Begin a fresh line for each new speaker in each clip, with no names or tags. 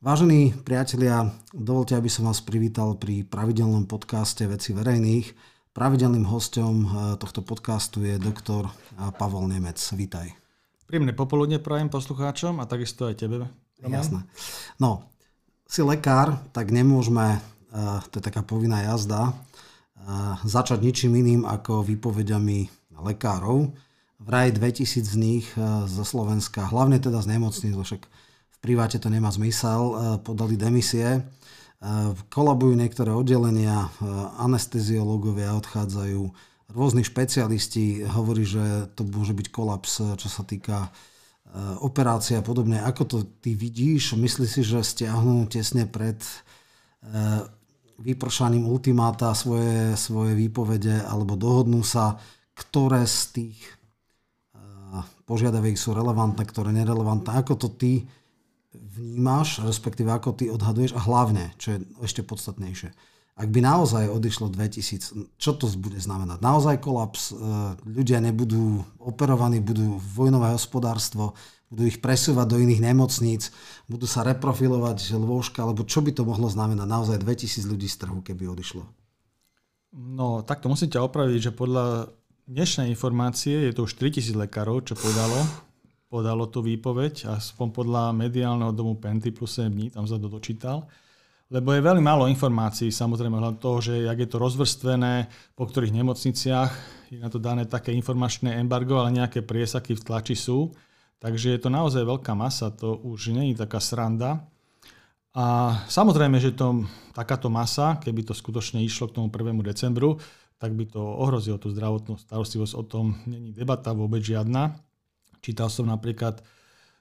Vážení priatelia, dovolte, aby som vás privítal pri pravidelnom podcaste Veci verejných. Pravidelným hostom eh, tohto podcastu je doktor eh, Pavol Nemec. Vítaj.
Príjemné popoludne prajem poslucháčom a takisto aj tebe.
Roman. Jasné. No, si lekár, tak nemôžeme, eh, to je taká povinná jazda, začať ničím iným ako výpovediami lekárov. Vraj 2000 z nich zo Slovenska, hlavne teda z nemocníc, však priváte to nemá zmysel, e, podali demisie. E, kolabujú niektoré oddelenia, e, anesteziológovia odchádzajú, rôzni špecialisti hovorí, že to môže byť kolaps, čo sa týka operácie a podobne. Ako to ty vidíš? Myslíš si, že stiahnu tesne pred vypršaním ultimáta svoje, svoje výpovede alebo dohodnú sa, ktoré z tých požiadaviek sú relevantné, ktoré nerelevantné. Ako to ty vnímaš, respektíve ako ty odhaduješ a hlavne, čo je ešte podstatnejšie, ak by naozaj odišlo 2000, čo to bude znamenať? Naozaj kolaps, e, ľudia nebudú operovaní, budú vojnové hospodárstvo, budú ich presúvať do iných nemocníc, budú sa reprofilovať lôžka, alebo čo by to mohlo znamenať? Naozaj 2000 ľudí z trhu, keby odišlo.
No, takto musím ťa opraviť, že podľa dnešnej informácie je to už 3000 lekárov, čo povedalo, podalo tú výpoveď, aspoň podľa mediálneho domu Penty plus 7 dní, tam sa to dočítal. Lebo je veľmi málo informácií, samozrejme, hľadom toho, že jak je to rozvrstvené, po ktorých nemocniciach je na to dané také informačné embargo, ale nejaké priesaky v tlači sú. Takže je to naozaj veľká masa, to už je taká sranda. A samozrejme, že to, takáto masa, keby to skutočne išlo k tomu 1. decembru, tak by to ohrozilo tú zdravotnú starostlivosť. O tom není debata vôbec žiadna. Čítal som napríklad,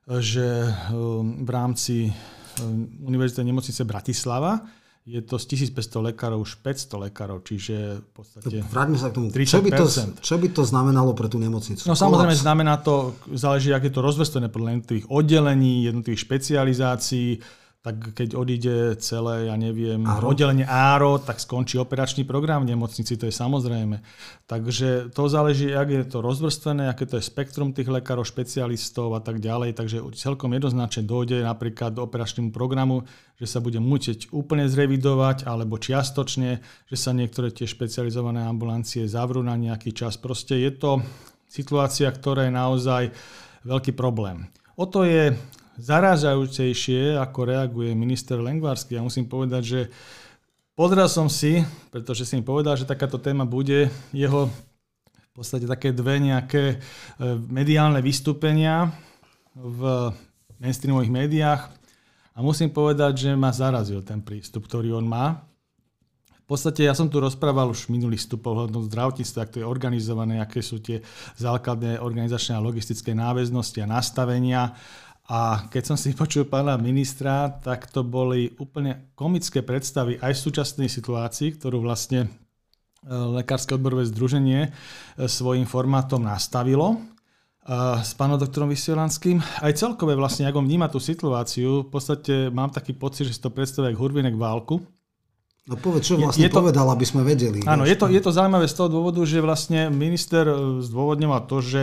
že um, v rámci um, Univerzitnej nemocnice Bratislava je to z 1500 lekárov už 500 lekárov, čiže v podstate
Vráťme sa k tomu. Čo by, to, čo by to znamenalo pre tú nemocnicu?
No samozrejme znamená to, záleží, aké je to rozvrstvené podľa jednotlivých oddelení, jednotlivých špecializácií, tak keď odíde celé, ja neviem, Áro. oddelenie áro, tak skončí operačný program v nemocnici, to je samozrejme. Takže to záleží, ak je to rozvrstvené, aké to je spektrum tých lekárov, špecialistov a tak ďalej. Takže celkom jednoznačne dojde napríklad do operačnému programu, že sa bude musieť úplne zrevidovať alebo čiastočne, že sa niektoré tie špecializované ambulancie zavrú na nejaký čas. Proste je to situácia, ktorá je naozaj veľký problém. O to je zarážajúcejšie, ako reaguje minister Lengvarsky. Ja musím povedať, že pozrel som si, pretože si mi povedal, že takáto téma bude jeho v podstate také dve nejaké e, mediálne vystúpenia v mainstreamových médiách a musím povedať, že ma zarazil ten prístup, ktorý on má. V podstate ja som tu rozprával už minulý vstupov hľadom zdravotníctva, ak to je organizované, aké sú tie základné organizačné a logistické náväznosti a nastavenia a keď som si počul pána ministra, tak to boli úplne komické predstavy aj v súčasnej situácii, ktorú vlastne e, Lekárske odborové združenie e, svojím formátom nastavilo e, s pánom doktorom Vysielanským. Aj celkové vlastne, ako vníma tú situáciu, v podstate mám taký pocit, že si to predstavuje ako hurvinek válku.
No povedz, čo vlastne je, je to, povedal, aby sme vedeli.
Áno, je to, je to zaujímavé z toho dôvodu, že vlastne minister zdôvodňoval to, že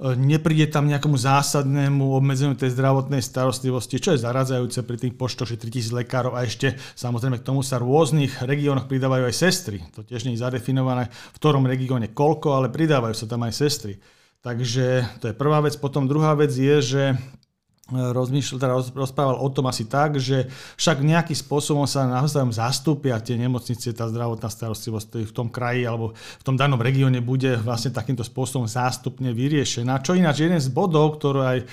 nepríde tam nejakomu zásadnému obmedzeniu tej zdravotnej starostlivosti, čo je zarádzajúce pri tých poštoch, že 3000 lekárov a ešte samozrejme k tomu sa v rôznych regiónoch pridávajú aj sestry. To tiež nie je zadefinované, v ktorom regióne koľko, ale pridávajú sa tam aj sestry. Takže to je prvá vec. Potom druhá vec je, že rozmýšľal, teda rozprával o tom asi tak, že však nejakým spôsobom sa navzájom zastúpia tie nemocnice, tá zdravotná starostlivosť v tom kraji alebo v tom danom regióne bude vlastne takýmto spôsobom zástupne vyriešená. Čo ináč jeden z bodov, ktorý aj e,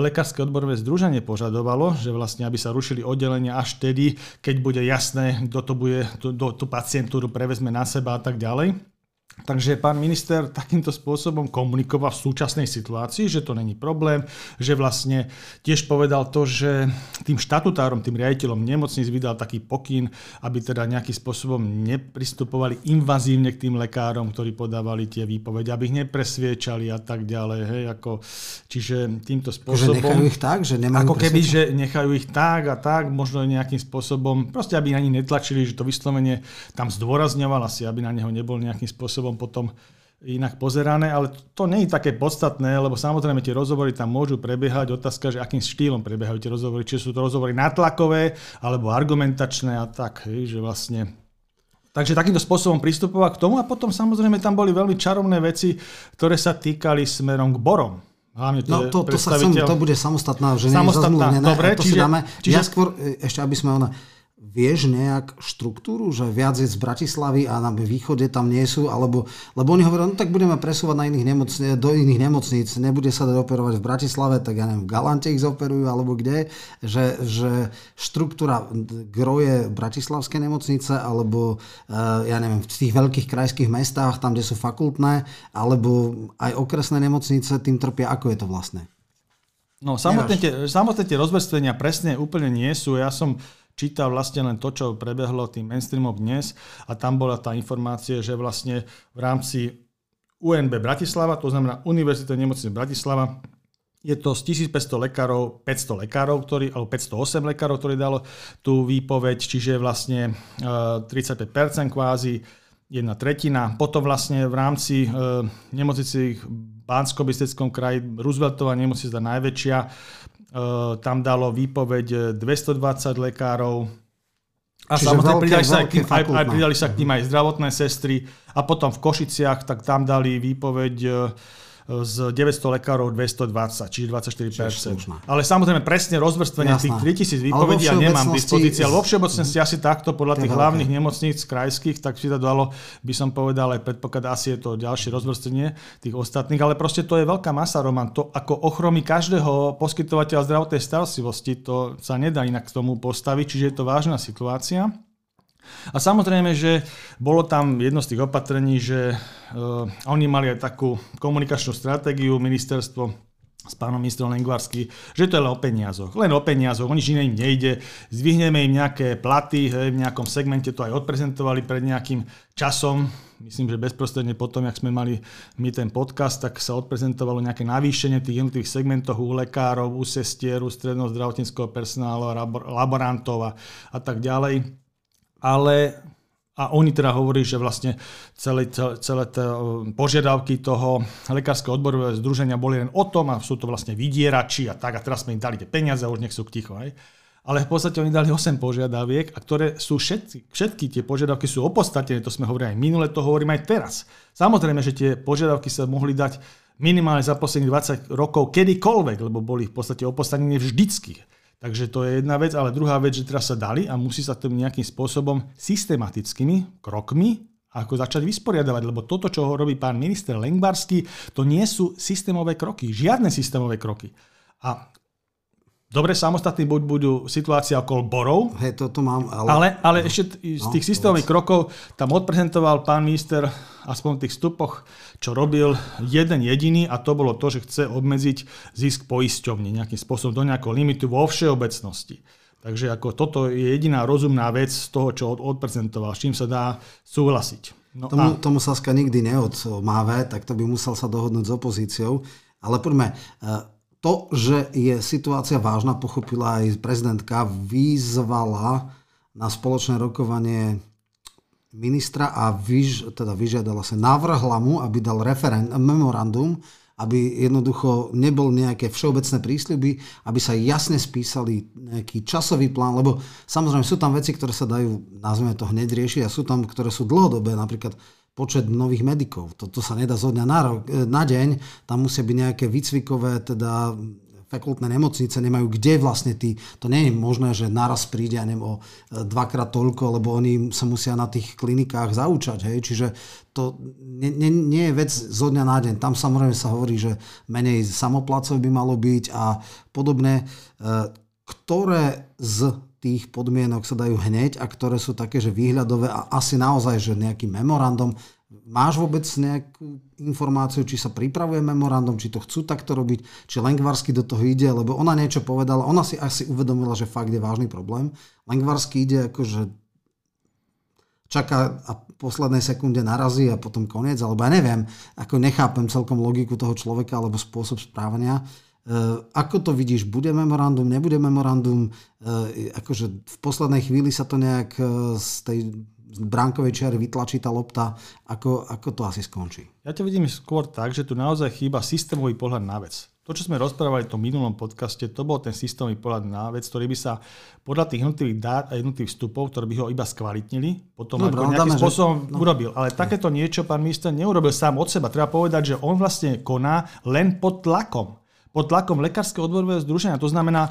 Lekárske odborové združenie požadovalo, že vlastne aby sa rušili oddelenia až tedy, keď bude jasné, kto to bude, tú, tú pacientúru prevezme na seba a tak ďalej. Takže pán minister takýmto spôsobom komunikoval v súčasnej situácii, že to není problém, že vlastne tiež povedal to, že tým štatutárom, tým riaditeľom nemocníc vydal taký pokyn, aby teda nejakým spôsobom nepristupovali invazívne k tým lekárom, ktorí podávali tie výpovede, aby ich nepresviečali a tak ďalej. Hej, ako, čiže týmto spôsobom...
Že nechajú ich tak? Že nemajú
ako keby, že nechajú ich tak a tak, možno nejakým spôsobom, proste aby na nich netlačili, že to vyslovene tam zdôrazňoval asi, aby na neho nebol nejakým spôsobom spôsobom potom inak pozerané, ale to nie je také podstatné, lebo samozrejme tie rozhovory tam môžu prebiehať. Otázka, že akým štýlom prebiehajú tie rozhovory, či sú to rozhovory natlakové alebo argumentačné a tak, že vlastne Takže takýmto spôsobom pristupovať k tomu a potom samozrejme tam boli veľmi čarovné veci, ktoré sa týkali smerom k borom.
Hlavne no to, to sa chcem, to bude samostatná, že
samostatná, nie je dobre,
to čiže, si dáme. Čiže... Ja skôr, e, ešte aby sme ona, vieš nejak štruktúru, že viac je z Bratislavy a na východe tam nie sú, alebo, lebo oni hovoria, no tak budeme presúvať na iných nemocní, do iných nemocníc, nebude sa dať operovať v Bratislave, tak ja neviem, v Galante ich zoperujú, alebo kde, že, že štruktúra groje bratislavské nemocnice, alebo eh, ja neviem, v tých veľkých krajských mestách, tam, kde sú fakultné, alebo aj okresné nemocnice tým trpia, ako je to vlastne?
No, samotné tie, samotné tie rozvrstvenia presne úplne nie sú. Ja som čítal vlastne len to, čo prebehlo tým mainstreamom dnes a tam bola tá informácia, že vlastne v rámci UNB Bratislava, to znamená Univerzita nemocnice Bratislava, je to z 1500 lekárov, 500 lekárov, ktorí, alebo 508 lekárov, ktorí dalo tú výpoveď, čiže vlastne 35% kvázi, jedna tretina. Potom vlastne v rámci e, nemocnici v bansko kraji Rooseveltová nemocnica najväčšia, Eh, tam dalo výpoveď 220 eh, lekárov. A Čiže samozrejme pridali sa, k tým, aj, aj, pridali sa k tým aj zdravotné sestry. A potom v Košiciach tak tam dali výpoveď eh, z 900 lekárov 220, čiže 24%. Ale samozrejme presne rozvrstvenie tých 3000 výpovedí ja nemám v dispozícii, ale vo všeobecnosti asi takto podľa tých hlavných nemocníc krajských, tak si to dalo, by som povedal, aj predpoklad, asi je to ďalšie rozvrstvenie tých ostatných, ale proste to je veľká masa, Roman. To ako ochromí každého poskytovateľa zdravotnej starostlivosti, to sa nedá inak k tomu postaviť, čiže je to vážna situácia. A samozrejme, že bolo tam jedno z tých opatrení, že uh, oni mali aj takú komunikačnú stratégiu, ministerstvo s pánom ministrom Lengvarsky, že to je len o peniazoch. Len o peniazoch, o nič iné im nejde. Zdvihneme im nejaké platy, hej, v nejakom segmente to aj odprezentovali pred nejakým časom. Myslím, že bezprostredne potom, jak sme mali my ten podcast, tak sa odprezentovalo nejaké navýšenie tých jednotlivých segmentov u lekárov, u sestier, u stredného zdravotníckého personálu, laborantov a, a tak ďalej ale a oni teda hovorí, že vlastne celé, celé, tie požiadavky toho lekárskeho odborového združenia boli len o tom a sú to vlastne vydierači a tak a teraz sme im dali tie peniaze a už nech sú ticho. Hej. Ale v podstate oni dali 8 požiadaviek a ktoré sú všetky, všetky tie požiadavky sú opodstatnené, to sme hovorili aj minule, to hovorím aj teraz. Samozrejme, že tie požiadavky sa mohli dať minimálne za posledných 20 rokov kedykoľvek, lebo boli v podstate opodstatnené vždycky. Takže to je jedna vec, ale druhá vec, že teraz sa dali a musí sa tým nejakým spôsobom systematickými krokmi ako začať vysporiadavať, lebo toto, čo robí pán minister Lengbarský, to nie sú systémové kroky, žiadne systémové kroky. A Dobre, samostatní buď budú situácia okolo borov,
Hej, toto mám,
ale... Ale, ale ešte z no, tých systémových krokov tam odprezentoval pán minister aspoň v tých stupoch, čo robil jeden jediný a to bolo to, že chce obmedziť zisk poisťovní nejakým spôsobom do nejakého limitu vo všeobecnosti. Takže ako toto je jediná rozumná vec z toho, čo odprezentoval, s čím sa dá súhlasiť.
No tomu, a... tomu Saska nikdy neodmáve, tak to by musel sa dohodnúť s opozíciou. Ale poďme, e, to, že je situácia vážna, pochopila aj prezidentka, vyzvala na spoločné rokovanie ministra a vyž, teda vyžiadala sa, navrhla mu, aby dal referent, memorandum, aby jednoducho nebol nejaké všeobecné prísľuby, aby sa jasne spísali nejaký časový plán, lebo samozrejme sú tam veci, ktoré sa dajú, nazvime to hneď riešiť a sú tam, ktoré sú dlhodobé, napríklad počet nových medikov. To, to sa nedá zo dňa na, rok, e, na deň. Tam musia byť nejaké výcvikové, teda fakultné nemocnice nemajú kde vlastne tí, to nie je možné, že naraz príde, ja o e, dvakrát toľko, lebo oni sa musia na tých klinikách zaučať, hej, čiže to nie, nie, nie je vec zo dňa na deň. Tam samozrejme sa hovorí, že menej samoplacov by malo byť a podobne. Ktoré z tých podmienok sa dajú hneď a ktoré sú také, že výhľadové a asi naozaj, že nejaký memorandum. Máš vôbec nejakú informáciu, či sa pripravuje memorandum, či to chcú takto robiť, či Lengvarsky do toho ide, lebo ona niečo povedala, ona si asi uvedomila, že fakt je vážny problém. Lengvarsky ide akože čaká a v poslednej sekunde narazí a potom koniec, alebo ja neviem, ako nechápem celkom logiku toho človeka alebo spôsob správania. Eh, ako to vidíš? Bude memorandum, nebude memorandum? Eh, akože v poslednej chvíli sa to nejak eh, z tej bránkovej čiary vytlačí tá lopta, ako, ako to asi skončí?
Ja to vidím skôr tak, že tu naozaj chýba systémový pohľad na vec. To, čo sme rozprávali v tom minulom podcaste, to bol ten systémový pohľad na vec, ktorý by sa podľa tých jednotlivých dát a jednotlivých vstupov, ktoré by ho iba skvalitnili, potom Dobre, ako nejakým dáme, spôsobom že... no. urobil. Ale takéto niečo pán minister neurobil sám od seba. Treba povedať, že on vlastne koná len pod tlakom. Pod tlakom Lekárskeho odborového združenia. To znamená,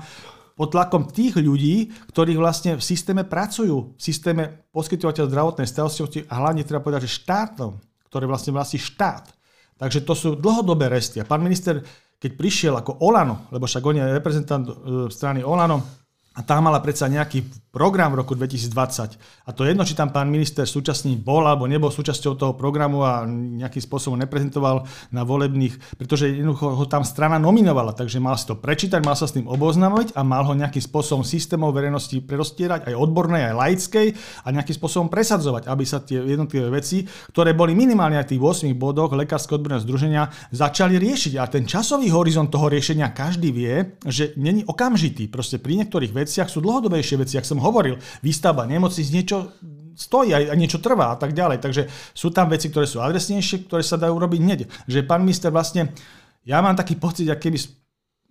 pod tlakom tých ľudí, ktorí vlastne v systéme pracujú, v systéme poskytovateľ zdravotnej starostlivosti a hlavne treba povedať, že štátom, ktoré vlastne vlastní štát. Takže to sú dlhodobé resty. A pán minister keď prišiel ako Olano, lebo však on je reprezentant e, strany Olano, a tá mala predsa nejaký program v roku 2020. A to jedno, či tam pán minister súčasný bol alebo nebol súčasťou toho programu a nejakým spôsobom neprezentoval na volebných, pretože jednoducho ho tam strana nominovala, takže mal si to prečítať, mal sa s tým oboznamiť a mal ho nejakým spôsobom systémov verejnosti prerostierať, aj odbornej, aj laickej a nejakým spôsobom presadzovať, aby sa tie jednotlivé veci, ktoré boli minimálne aj v tých 8 bodoch Lekárske odborného združenia, začali riešiť. A ten časový horizont toho riešenia každý vie, že není okamžitý. Proste pri niektorých veciach sú dlhodobejšie veci, ak som hovoril, výstavba nemocnic niečo stojí a niečo trvá a tak ďalej. Takže sú tam veci, ktoré sú adresnejšie, ktoré sa dajú robiť hneď. Že pán minister vlastne, ja mám taký pocit, aký keby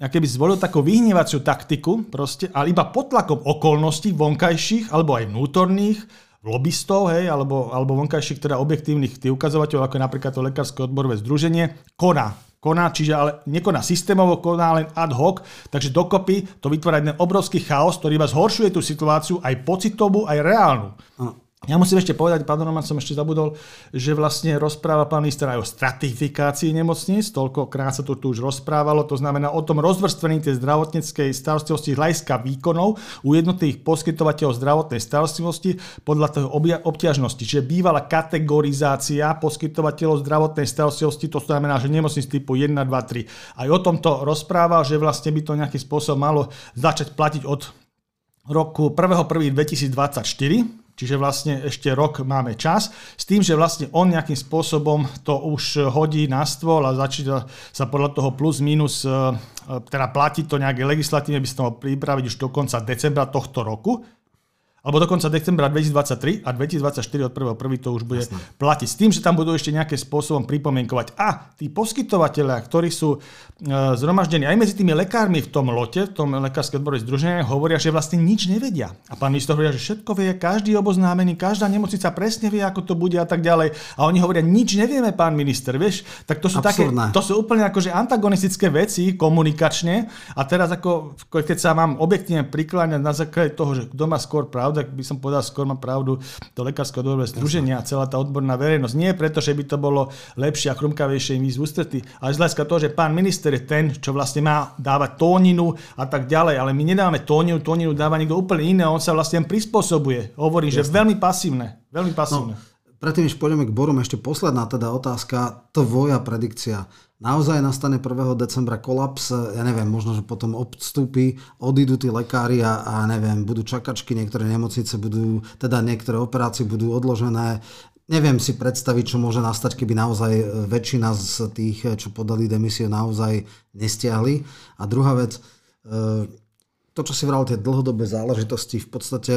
ak keby zvolil takú vyhnevaciu taktiku, proste, ale iba pod tlakom okolností vonkajších alebo aj vnútorných, lobbystov, hej, alebo, alebo vonkajších teda objektívnych tých ukazovateľov, ako je napríklad to Lekárske odborové združenie, koná koná, čiže ale nekoná systémovo, koná len ad hoc, takže dokopy to vytvára jeden obrovský chaos, ktorý vás zhoršuje tú situáciu aj pocitovú, aj reálnu. Ja musím ešte povedať, pán Roman som ešte zabudol, že vlastne rozpráva pán minister aj o stratifikácii nemocníc, toľkokrát sa to tu už rozprávalo, to znamená o tom rozvrstvení tej zdravotníckej starostlivosti hľadiska výkonov u jednotlivých poskytovateľov zdravotnej starostlivosti podľa toho obťažnosti. Čiže bývala kategorizácia poskytovateľov zdravotnej starostlivosti, to znamená, že nemocníc typu 1, 2, 3. Aj o tomto rozpráva, že vlastne by to nejakým spôsobom malo začať platiť od roku 1.1.2024, Čiže vlastne ešte rok máme čas, s tým, že vlastne on nejakým spôsobom to už hodí na stôl a začína sa podľa toho plus minus, e, e, teda platiť to nejaké legislatívne, by sa to mal pripraviť už do konca decembra tohto roku alebo dokonca decembra 2023 a 2024 od 1.1. to už bude Jasne. platiť. S tým, že tam budú ešte nejaké spôsobom pripomienkovať. A tí poskytovateľia, ktorí sú uh, zhromaždení aj medzi tými lekármi v tom lote, v tom lekárske odborové združenie, hovoria, že vlastne nič nevedia. A pán minister hovoria, že všetko vie, každý oboznámený, každá nemocnica presne vie, ako to bude a tak ďalej. A oni hovoria, nič nevieme, pán minister, vieš. Tak to sú, také, to sú úplne akože antagonistické veci komunikačne. A teraz ako, keď sa mám objektívne prikláňať na základe toho, že kto má skôr pravdu, pravda, by som povedal, skôr má pravdu to lekárske odborové združenie a celá tá odborná verejnosť. Nie preto, že by to bolo lepšie a chrumkavejšie im ísť ústretí, ale z hľadiska toho, že pán minister je ten, čo vlastne má dávať tóninu a tak ďalej, ale my nedávame tóninu, tóninu dáva niekto úplne iné on sa vlastne prispôsobuje. Hovorí, Jasne. že veľmi pasívne. Veľmi pasívne. No.
Predtým, než pôjdeme k Borom, ešte posledná teda otázka, tvoja predikcia. Naozaj nastane 1. decembra kolaps, ja neviem, možno, že potom odstúpi, odídu tí lekári a, a neviem, budú čakačky, niektoré nemocnice budú, teda niektoré operácie budú odložené. Neviem si predstaviť, čo môže nastať, keby naozaj väčšina z tých, čo podali demisiu, naozaj nestiahli. A druhá vec, e, to, čo si vral, tie dlhodobé záležitosti, v podstate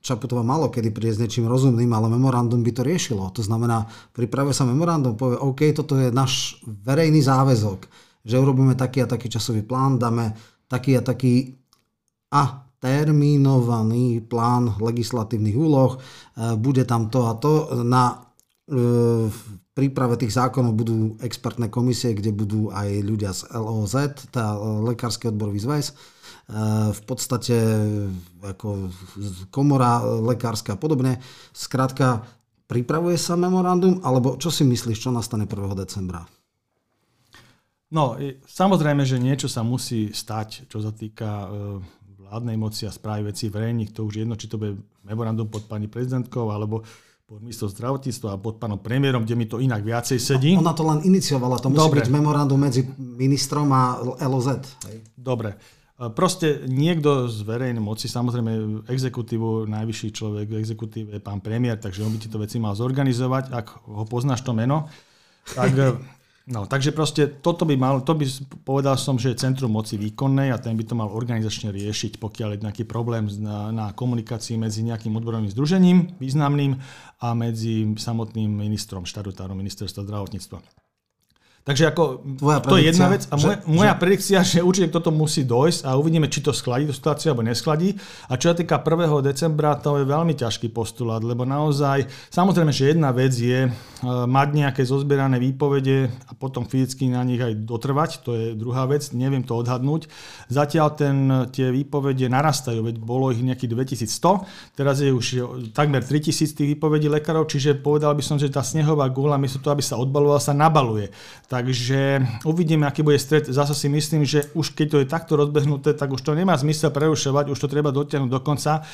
Čaputová malo kedy príde s niečím rozumným, ale memorandum by to riešilo. To znamená, pripravuje sa memorandum, povie, OK, toto je náš verejný záväzok, že urobíme taký a taký časový plán, dáme taký a taký a termínovaný plán legislatívnych úloh, e, bude tam to a to. Na e, príprave tých zákonov budú expertné komisie, kde budú aj ľudia z LOZ, tá Lekársky odborový zväz, v podstate ako komora lekárska a podobne. Skrátka, pripravuje sa memorandum, alebo čo si myslíš, čo nastane 1. decembra?
No, samozrejme, že niečo sa musí stať, čo sa týka eh, vládnej moci a správy vecí verejných. To už jedno, či to bude memorandum pod pani prezidentkou, alebo pod ministrom zdravotníctva a pod pánom premiérom, kde mi to inak viacej sedí.
No, ona to len iniciovala, to musí Dobre. byť memorandum medzi ministrom a LOZ. Hej.
Dobre. Proste niekto z verejnej moci, samozrejme exekutívu, najvyšší človek v exekutíve je pán premiér, takže on by tieto veci mal zorganizovať, ak ho poznáš to meno. Tak No, takže proste toto by mal, to by povedal som, že je centrum moci výkonnej a ten by to mal organizačne riešiť, pokiaľ je nejaký problém na, na komunikácii medzi nejakým odborovým združením významným a medzi samotným ministrom štatutárom ministerstva zdravotníctva. Takže ako, Tvoja to je jedna vec. A moja, že, moja že... predikcia, že určite toto musí dojsť a uvidíme, či to skladí tú situáciu alebo neskladí. A čo sa týka 1. decembra, to je veľmi ťažký postulát, lebo naozaj, samozrejme, že jedna vec je uh, mať nejaké zozbierané výpovede a potom fyzicky na nich aj dotrvať, to je druhá vec, neviem to odhadnúť. Zatiaľ ten, tie výpovede narastajú, veď bolo ich nejakých 2100, teraz je už takmer 3000 tých výpovedí lekárov, čiže povedal by som, že tá snehová gula, miesto toho, aby sa odbalovala, sa nabaluje. Takže uvidíme, aký bude stred. Zase si myslím, že už keď to je takto rozbehnuté, tak už to nemá zmysel prerušovať, už to treba dotiahnuť do konca.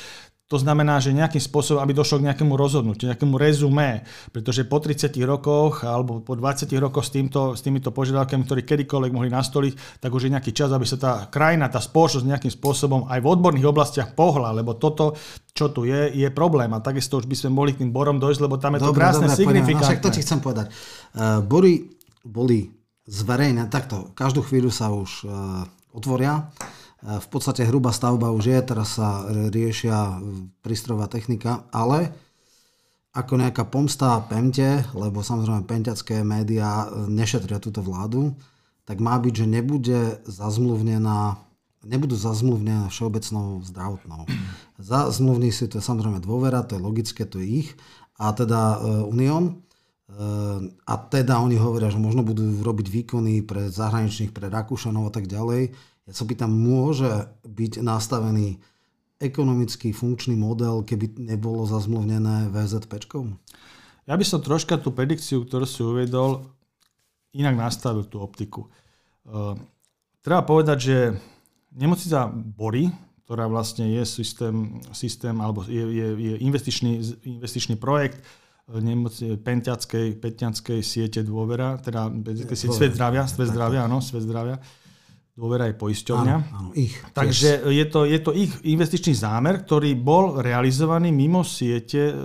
To znamená, že nejakým spôsobom, aby došlo k nejakému rozhodnutiu, nejakému rezumé, pretože po 30 rokoch alebo po 20 rokoch s, týmto, s týmito požiadavkami, ktoré kedykoľvek mohli nastoliť, tak už je nejaký čas, aby sa tá krajina, tá spoločnosť nejakým spôsobom aj v odborných oblastiach pohla, lebo toto, čo tu je, je problém. A takisto už by sme mohli k tým borom dojsť, lebo tam je dobre, to krásne dobre, signifikantné. Však
to ti chcem povedať. Uh, bory boli zverejnené, takto, každú chvíľu sa už uh, otvoria. Uh, v podstate hrubá stavba už je, teraz sa riešia prístrojová technika, ale ako nejaká pomsta Pemte, lebo samozrejme pemťacké médiá nešetria túto vládu, tak má byť, že nebude zazmluvnená nebudú zazmluvnené všeobecnou zdravotnou. Zazmluvní si to je samozrejme dôvera, to je logické, to je ich. A teda Unión, a teda oni hovoria, že možno budú robiť výkony pre zahraničných, pre Rakúšanov a tak ďalej. Ja sa pýtam, môže byť nastavený ekonomický funkčný model, keby nebolo zazmluvnené VZP?
Ja by som troška tú predikciu, ktorú si uvedol, inak nastavil tú optiku. Uh, treba povedať, že nemocnica Bory, ktorá vlastne je systém, systém alebo je, je, je investičný, investičný projekt, nemoci, pentiackej, petianskej siete dôvera, teda siete, svet zdravia, svet zdravia, áno, svet zdravia. Dôvera je poisťovňa. Áno, áno, ich. Takže je to, je to ich investičný zámer, ktorý bol realizovaný mimo siete e,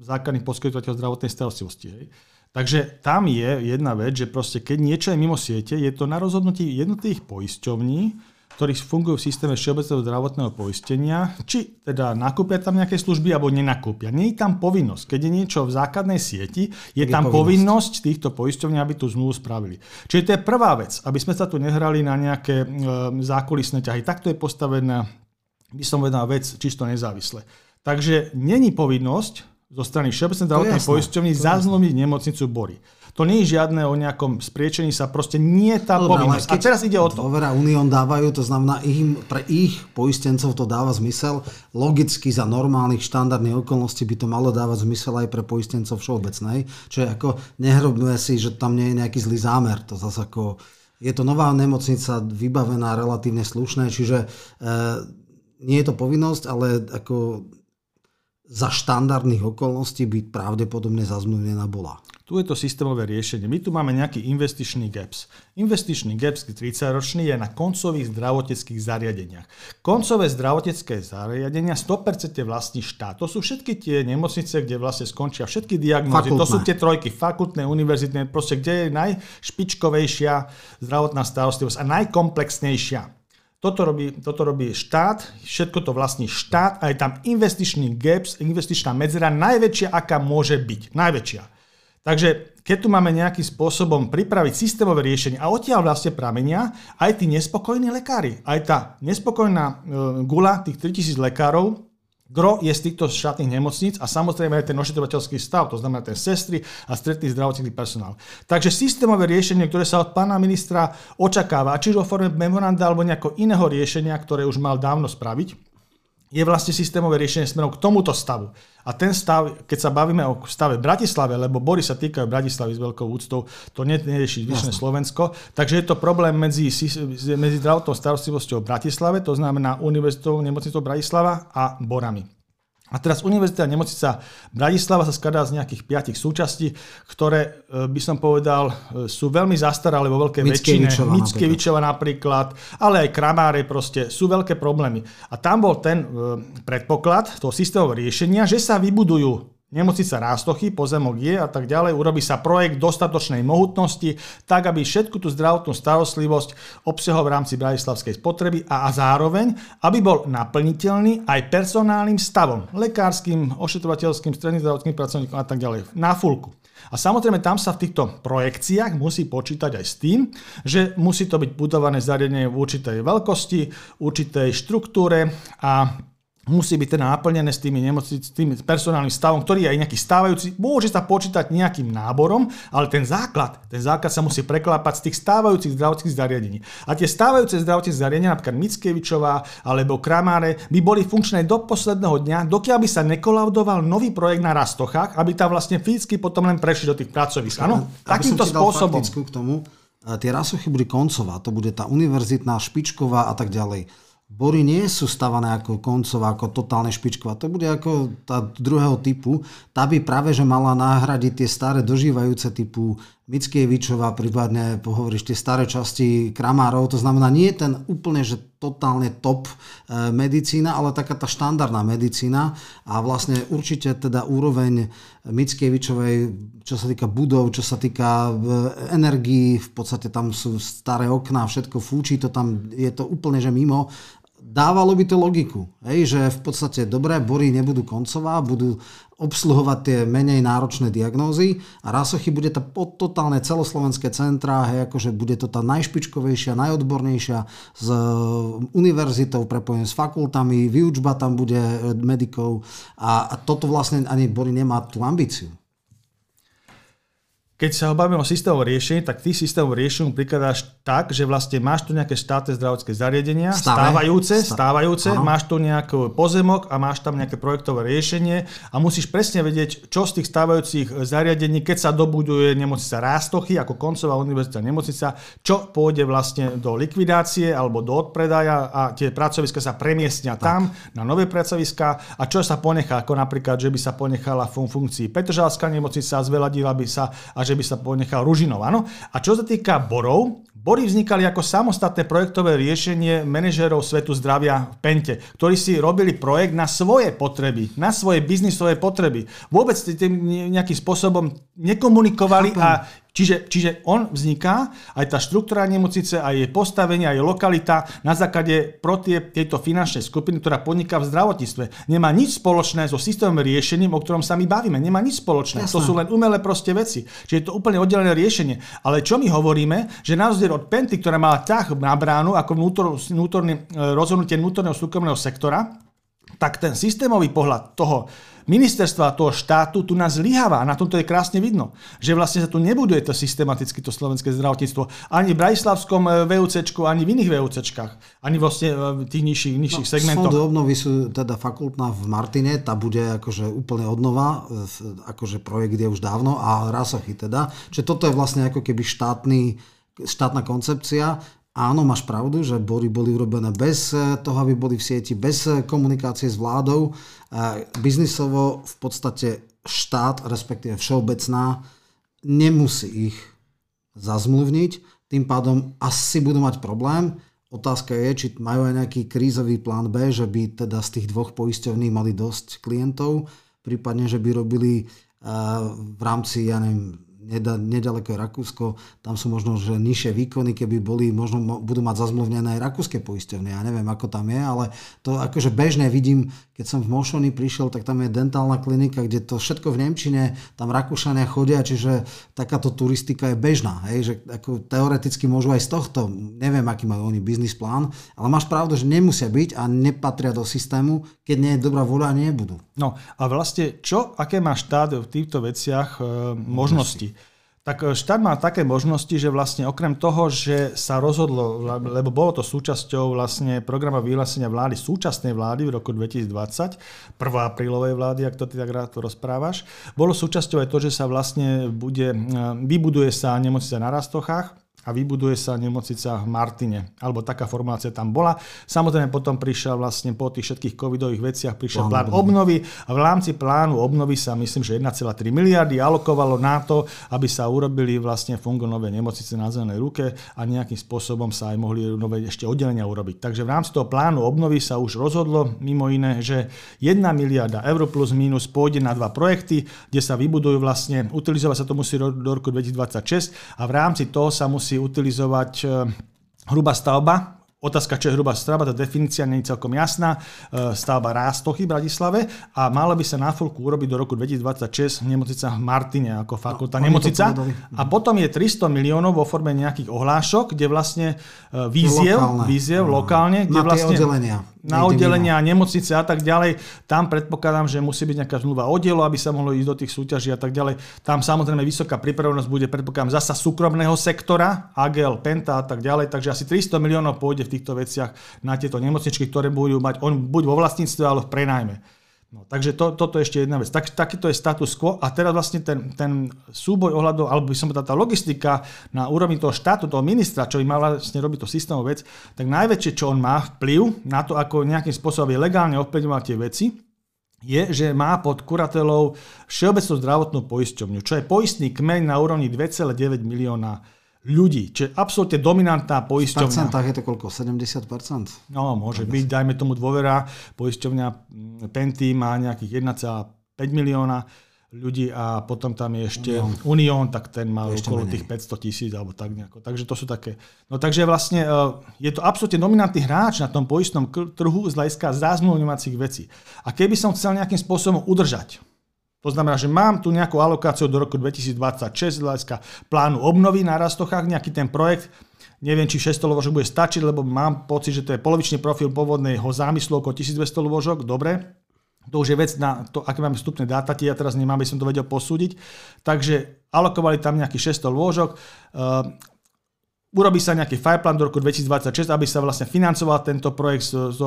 základných poskytovateľov zdravotnej starostlivosti. Hej. Takže tam je jedna vec, že proste keď niečo je mimo siete, je to na rozhodnutí jednotlivých poisťovní, ktorí fungujú v systéme všeobecného zdravotného poistenia, či teda nakúpia tam nejaké služby alebo nenakúpia. Nie je tam povinnosť. Keď je niečo v základnej sieti, je, je tam povinnosť. povinnosť týchto poisťovní, aby tú zmluvu spravili. Čiže to je prvá vec, aby sme sa tu nehrali na nejaké e, zákulisné ťahy. Takto je postavená, by som povedal, vec čisto nezávisle. Takže není povinnosť zo strany Všeobecnej zdravotnej poisťovny zazlomiť nemocnicu Bory. To nie je žiadne o nejakom spriečení sa, proste nie je tá no, povinnosť. A teraz ide o to.
Dôvera Unión dávajú, to znamená, im, pre ich poistencov to dáva zmysel. Logicky za normálnych štandardných okolností by to malo dávať zmysel aj pre poistencov všeobecnej. Čiže ako nehrobnuje si, že tam nie je nejaký zlý zámer. To zase ako, je to nová nemocnica, vybavená relatívne slušné, čiže e, nie je to povinnosť, ale ako za štandardných okolností by pravdepodobne zazmluvnená bola.
Tu je to systémové riešenie. My tu máme nejaký investičný gaps. Investičný gaps 30-ročný je na koncových zdravotnických zariadeniach. Koncové zdravotnícke zariadenia 100% vlastní štát. To sú všetky tie nemocnice, kde vlastne skončia všetky diagnózy. To sú tie trojky, fakultné, univerzitné, proste kde je najšpičkovejšia zdravotná starostlivosť a najkomplexnejšia. Toto robí, toto robí štát, všetko to vlastní štát a je tam investičný gaps, investičná medzera najväčšia, aká môže byť. Najväčšia. Takže keď tu máme nejakým spôsobom pripraviť systémové riešenie a odtiaľ vlastne pramenia aj tí nespokojní lekári, aj tá nespokojná e, gula tých 3000 lekárov, Gro je z týchto štátnych nemocníc a samozrejme aj ten ošetrovateľský stav, to znamená ten sestry a stretný zdravotnícky personál. Takže systémové riešenie, ktoré sa od pána ministra očakáva, či vo forme memoranda alebo nejakého iného riešenia, ktoré už mal dávno spraviť, je vlastne systémové riešenie smerom k tomuto stavu. A ten stav, keď sa bavíme o stave Bratislave, lebo Bory sa týkajú Bratislavy s veľkou úctou, to nerieši zvyšné Slovensko, takže je to problém medzi, medzi zdravotnou starostlivosťou v Bratislave, to znamená Univerzitou nemocnicou Bratislava a Borami. A teraz Univerzita nemocnica Bratislava sa skladá z nejakých piatich súčastí, ktoré e, by som povedal e, sú veľmi zastaralé vo veľkej väčšine. Mickevičova napríklad, ale aj Kramáre proste sú veľké problémy. A tam bol ten e, predpoklad toho systémového riešenia, že sa vybudujú nemocnica Rástochy, pozemok je a tak ďalej, urobí sa projekt dostatočnej mohutnosti, tak aby všetku tú zdravotnú starostlivosť obsahol v rámci bratislavskej spotreby a, a zároveň, aby bol naplniteľný aj personálnym stavom, lekárskym, ošetrovateľským, stredným zdravotným pracovníkom a tak ďalej, na fulku. A samozrejme tam sa v týchto projekciách musí počítať aj s tým, že musí to byť budované zariadenie v určitej veľkosti, určitej štruktúre a musí byť teda naplnené s tými, nemoci, s tým personálnym stavom, ktorý je aj nejaký stávajúci. Môže sa počítať nejakým náborom, ale ten základ, ten základ sa musí preklápať z tých stávajúcich zdravotných zariadení. A tie stávajúce zdravotné zariadenia, napríklad Mickevičová alebo Kramáre, by boli funkčné do posledného dňa, dokiaľ by sa nekolaudoval nový projekt na Rastochách, aby tam vlastne fyzicky potom len prešli do tých pracovisk. Áno, takýmto spôsobom.
K tomu, tie rasochy bude koncová, to bude tá univerzitná, špičková a tak ďalej Bory nie sú stavané ako koncová, ako totálne špičková. To bude ako tá druhého typu. Tá by práve, že mala nahradiť tie staré dožívajúce typu Mickievičová, prípadne pohovoríš tie staré časti Kramárov. To znamená, nie je ten úplne, že totálne top e, medicína, ale taká tá štandardná medicína a vlastne určite teda úroveň Mickievičovej, čo sa týka budov, čo sa týka e, energií, v podstate tam sú staré okná, všetko fúči, to tam je to úplne, že mimo dávalo by to logiku, hej, že v podstate dobré bory nebudú koncová, budú obsluhovať tie menej náročné diagnózy a Rasochy bude to totálne celoslovenské centra, hej, akože bude to tá najšpičkovejšia, najodbornejšia s univerzitou, prepojené s fakultami, výučba tam bude medikov a, a toto vlastne ani Bory nemá tú ambíciu.
Keď sa bavíme o systémovom riešení, tak ty systémovom riešeniu prikladáš tak, že vlastne máš tu nejaké štátne zdravotské zariadenia, Stále. stávajúce, stávajúce, Áno. máš tu nejaký pozemok a máš tam nejaké projektové riešenie a musíš presne vedieť, čo z tých stávajúcich zariadení, keď sa dobuduje nemocnica Rástochy ako koncová univerzita nemocnica, čo pôjde vlastne do likvidácie alebo do odpredaja a tie pracoviska sa premiestnia tak. tam na nové pracoviska a čo sa ponechá, ako napríklad, že by sa ponechala fun- funkcii Petržalská nemocnica, zveladila by sa a že by sa ponechal Ružinov. Áno? A čo sa týka borov, Bory vznikali ako samostatné projektové riešenie manažérov svetu zdravia v Pente, ktorí si robili projekt na svoje potreby, na svoje biznisové potreby. Vôbec tým nejakým spôsobom nekomunikovali a Čiže, čiže on vzniká, aj tá štruktúra nemocnice, aj jej postavenie, aj lokalita na základe protie tejto finančnej skupiny, ktorá podniká v zdravotníctve. Nemá nič spoločné so systémovým riešením, o ktorom sa my bavíme. Nemá nič spoločné. Jasné. To sú len umelé proste veci. Čiže je to úplne oddelené riešenie. Ale čo my hovoríme, že na rozdiel od Penty, ktorá mala ťah na bránu ako vnútor, vnútorný, e, rozhodnutie vnútorného súkromného sektora, tak ten systémový pohľad toho, ministerstva toho štátu tu nás zlyháva a na tomto je krásne vidno, že vlastne sa tu nebuduje to systematicky to slovenské zdravotníctvo ani v Brajslavskom eh, VUC, ani v iných VUCčkách, ani vlastne v tých nižších, nižších no, segmentoch.
Fondu obnovy sú teda fakultná v Martine, tá bude akože úplne odnova, akože projekt je už dávno a Rasochy teda. Čiže toto je vlastne ako keby štátny, štátna koncepcia Áno, máš pravdu, že bory boli urobené bez eh, toho, aby boli v sieti, bez eh, komunikácie s vládou. Biznisovo v podstate štát, respektíve všeobecná, nemusí ich zazmluvniť, tým pádom asi budú mať problém. Otázka je, či majú aj nejaký krízový plán B, že by teda z tých dvoch poisťovní mali dosť klientov, prípadne, že by robili eh, v rámci, ja neviem, nedaleko je Rakúsko, tam sú možno že nižšie výkony, keby boli, možno budú mať zazmluvnené aj rakúske poisťovne, ja neviem ako tam je, ale to akože bežne vidím, keď som v Mošoni prišiel, tak tam je dentálna klinika, kde to všetko v Nemčine, tam Rakúšania chodia, čiže takáto turistika je bežná, hej, že ako teoreticky môžu aj z tohto, neviem aký majú oni biznis plán, ale máš pravdu, že nemusia byť a nepatria do systému, keď nie je dobrá voľa, nebudú.
No a vlastne čo, aké má štát v týchto veciach e, možnosti? Tak e, štát má také možnosti, že vlastne okrem toho, že sa rozhodlo, lebo bolo to súčasťou vlastne programa vyhlásenia vlády, súčasnej vlády v roku 2020, 1. aprílovej vlády, ak to ty tak rád rozprávaš, bolo súčasťou aj to, že sa vlastne bude, e, vybuduje sa nemocnica na Rastochách, a vybuduje sa nemocnica v Martine. Alebo taká formácia tam bola. Samozrejme potom prišiel vlastne po tých všetkých covidových veciach prišiel plán, plán obnovy a v rámci plánu obnovy sa myslím, že 1,3 miliardy alokovalo na to, aby sa urobili vlastne fungo nové nemocnice na zelenej ruke a nejakým spôsobom sa aj mohli nové ešte oddelenia urobiť. Takže v rámci toho plánu obnovy sa už rozhodlo mimo iné, že 1 miliarda eur plus minus pôjde na dva projekty, kde sa vybudujú vlastne, utilizovať sa to musí do roku 2026 a v rámci toho sa musí musí utilizovať e, hrubá stavba, Otázka, čo je hrubá stavba, tá definícia nie je celkom jasná. E, stavba Rástochy v Bratislave a mala by sa na fulku urobiť do roku 2026 nemocnica v Martine ako fakulta no, nemocnica. A potom je 300 miliónov vo forme nejakých ohlášok, kde vlastne e, víziev, lokálne, víziev no, lokálne, kde
na
vlastne...
oddelenia
na oddelenia, nemocnice a tak ďalej. Tam predpokladám, že musí byť nejaká zmluva o dielo, aby sa mohlo ísť do tých súťaží a tak ďalej. Tam samozrejme vysoká pripravenosť bude, predpokladám, zasa súkromného sektora, AGL, Penta a tak ďalej. Takže asi 300 miliónov pôjde v týchto veciach na tieto nemocničky, ktoré budú mať on buď vo vlastníctve, ale v prenajme. No, takže to, toto je ešte jedna vec. Tak, takýto je status quo a teraz vlastne ten, ten súboj ohľadom, alebo by som povedal, tá logistika na úrovni toho štátu, toho ministra, čo by mal vlastne robiť to systémovú vec, tak najväčšie, čo on má vplyv na to, ako nejakým spôsobom je legálne ovplyvňovať tie veci, je, že má pod kuratelou Všeobecnú zdravotnú poisťovňu, čo je poistný kmeň na úrovni 2,9 milióna ľudí, čo je absolútne dominantná poisťovňa. V
percentách je to koľko? 70%?
No, môže byť, dajme tomu dôvera. Poisťovňa mm, Penty má nejakých 1,5 milióna ľudí a potom tam je ešte Unión, tak ten má okolo menej. tých 500 tisíc alebo tak nejako. Takže to sú také. No takže vlastne e, je to absolútne dominantný hráč na tom poistnom trhu z hľadiska zázmluvňovacích vecí. A keby som chcel nejakým spôsobom udržať to znamená, že mám tu nejakú alokáciu do roku 2026 hľadiska plánu obnovy na Rastochách, nejaký ten projekt, neviem, či 600 lovožok bude stačiť, lebo mám pocit, že to je polovičný profil pôvodného zámyslu okolo 1200 lovožok, dobre. To už je vec na to, aké máme vstupné dáta, ja teraz nemám, aby som to vedel posúdiť. Takže alokovali tam nejakých 600 lôžok. Urobí sa nejaký fireplan do roku 2026, aby sa vlastne financoval tento projekt z, z,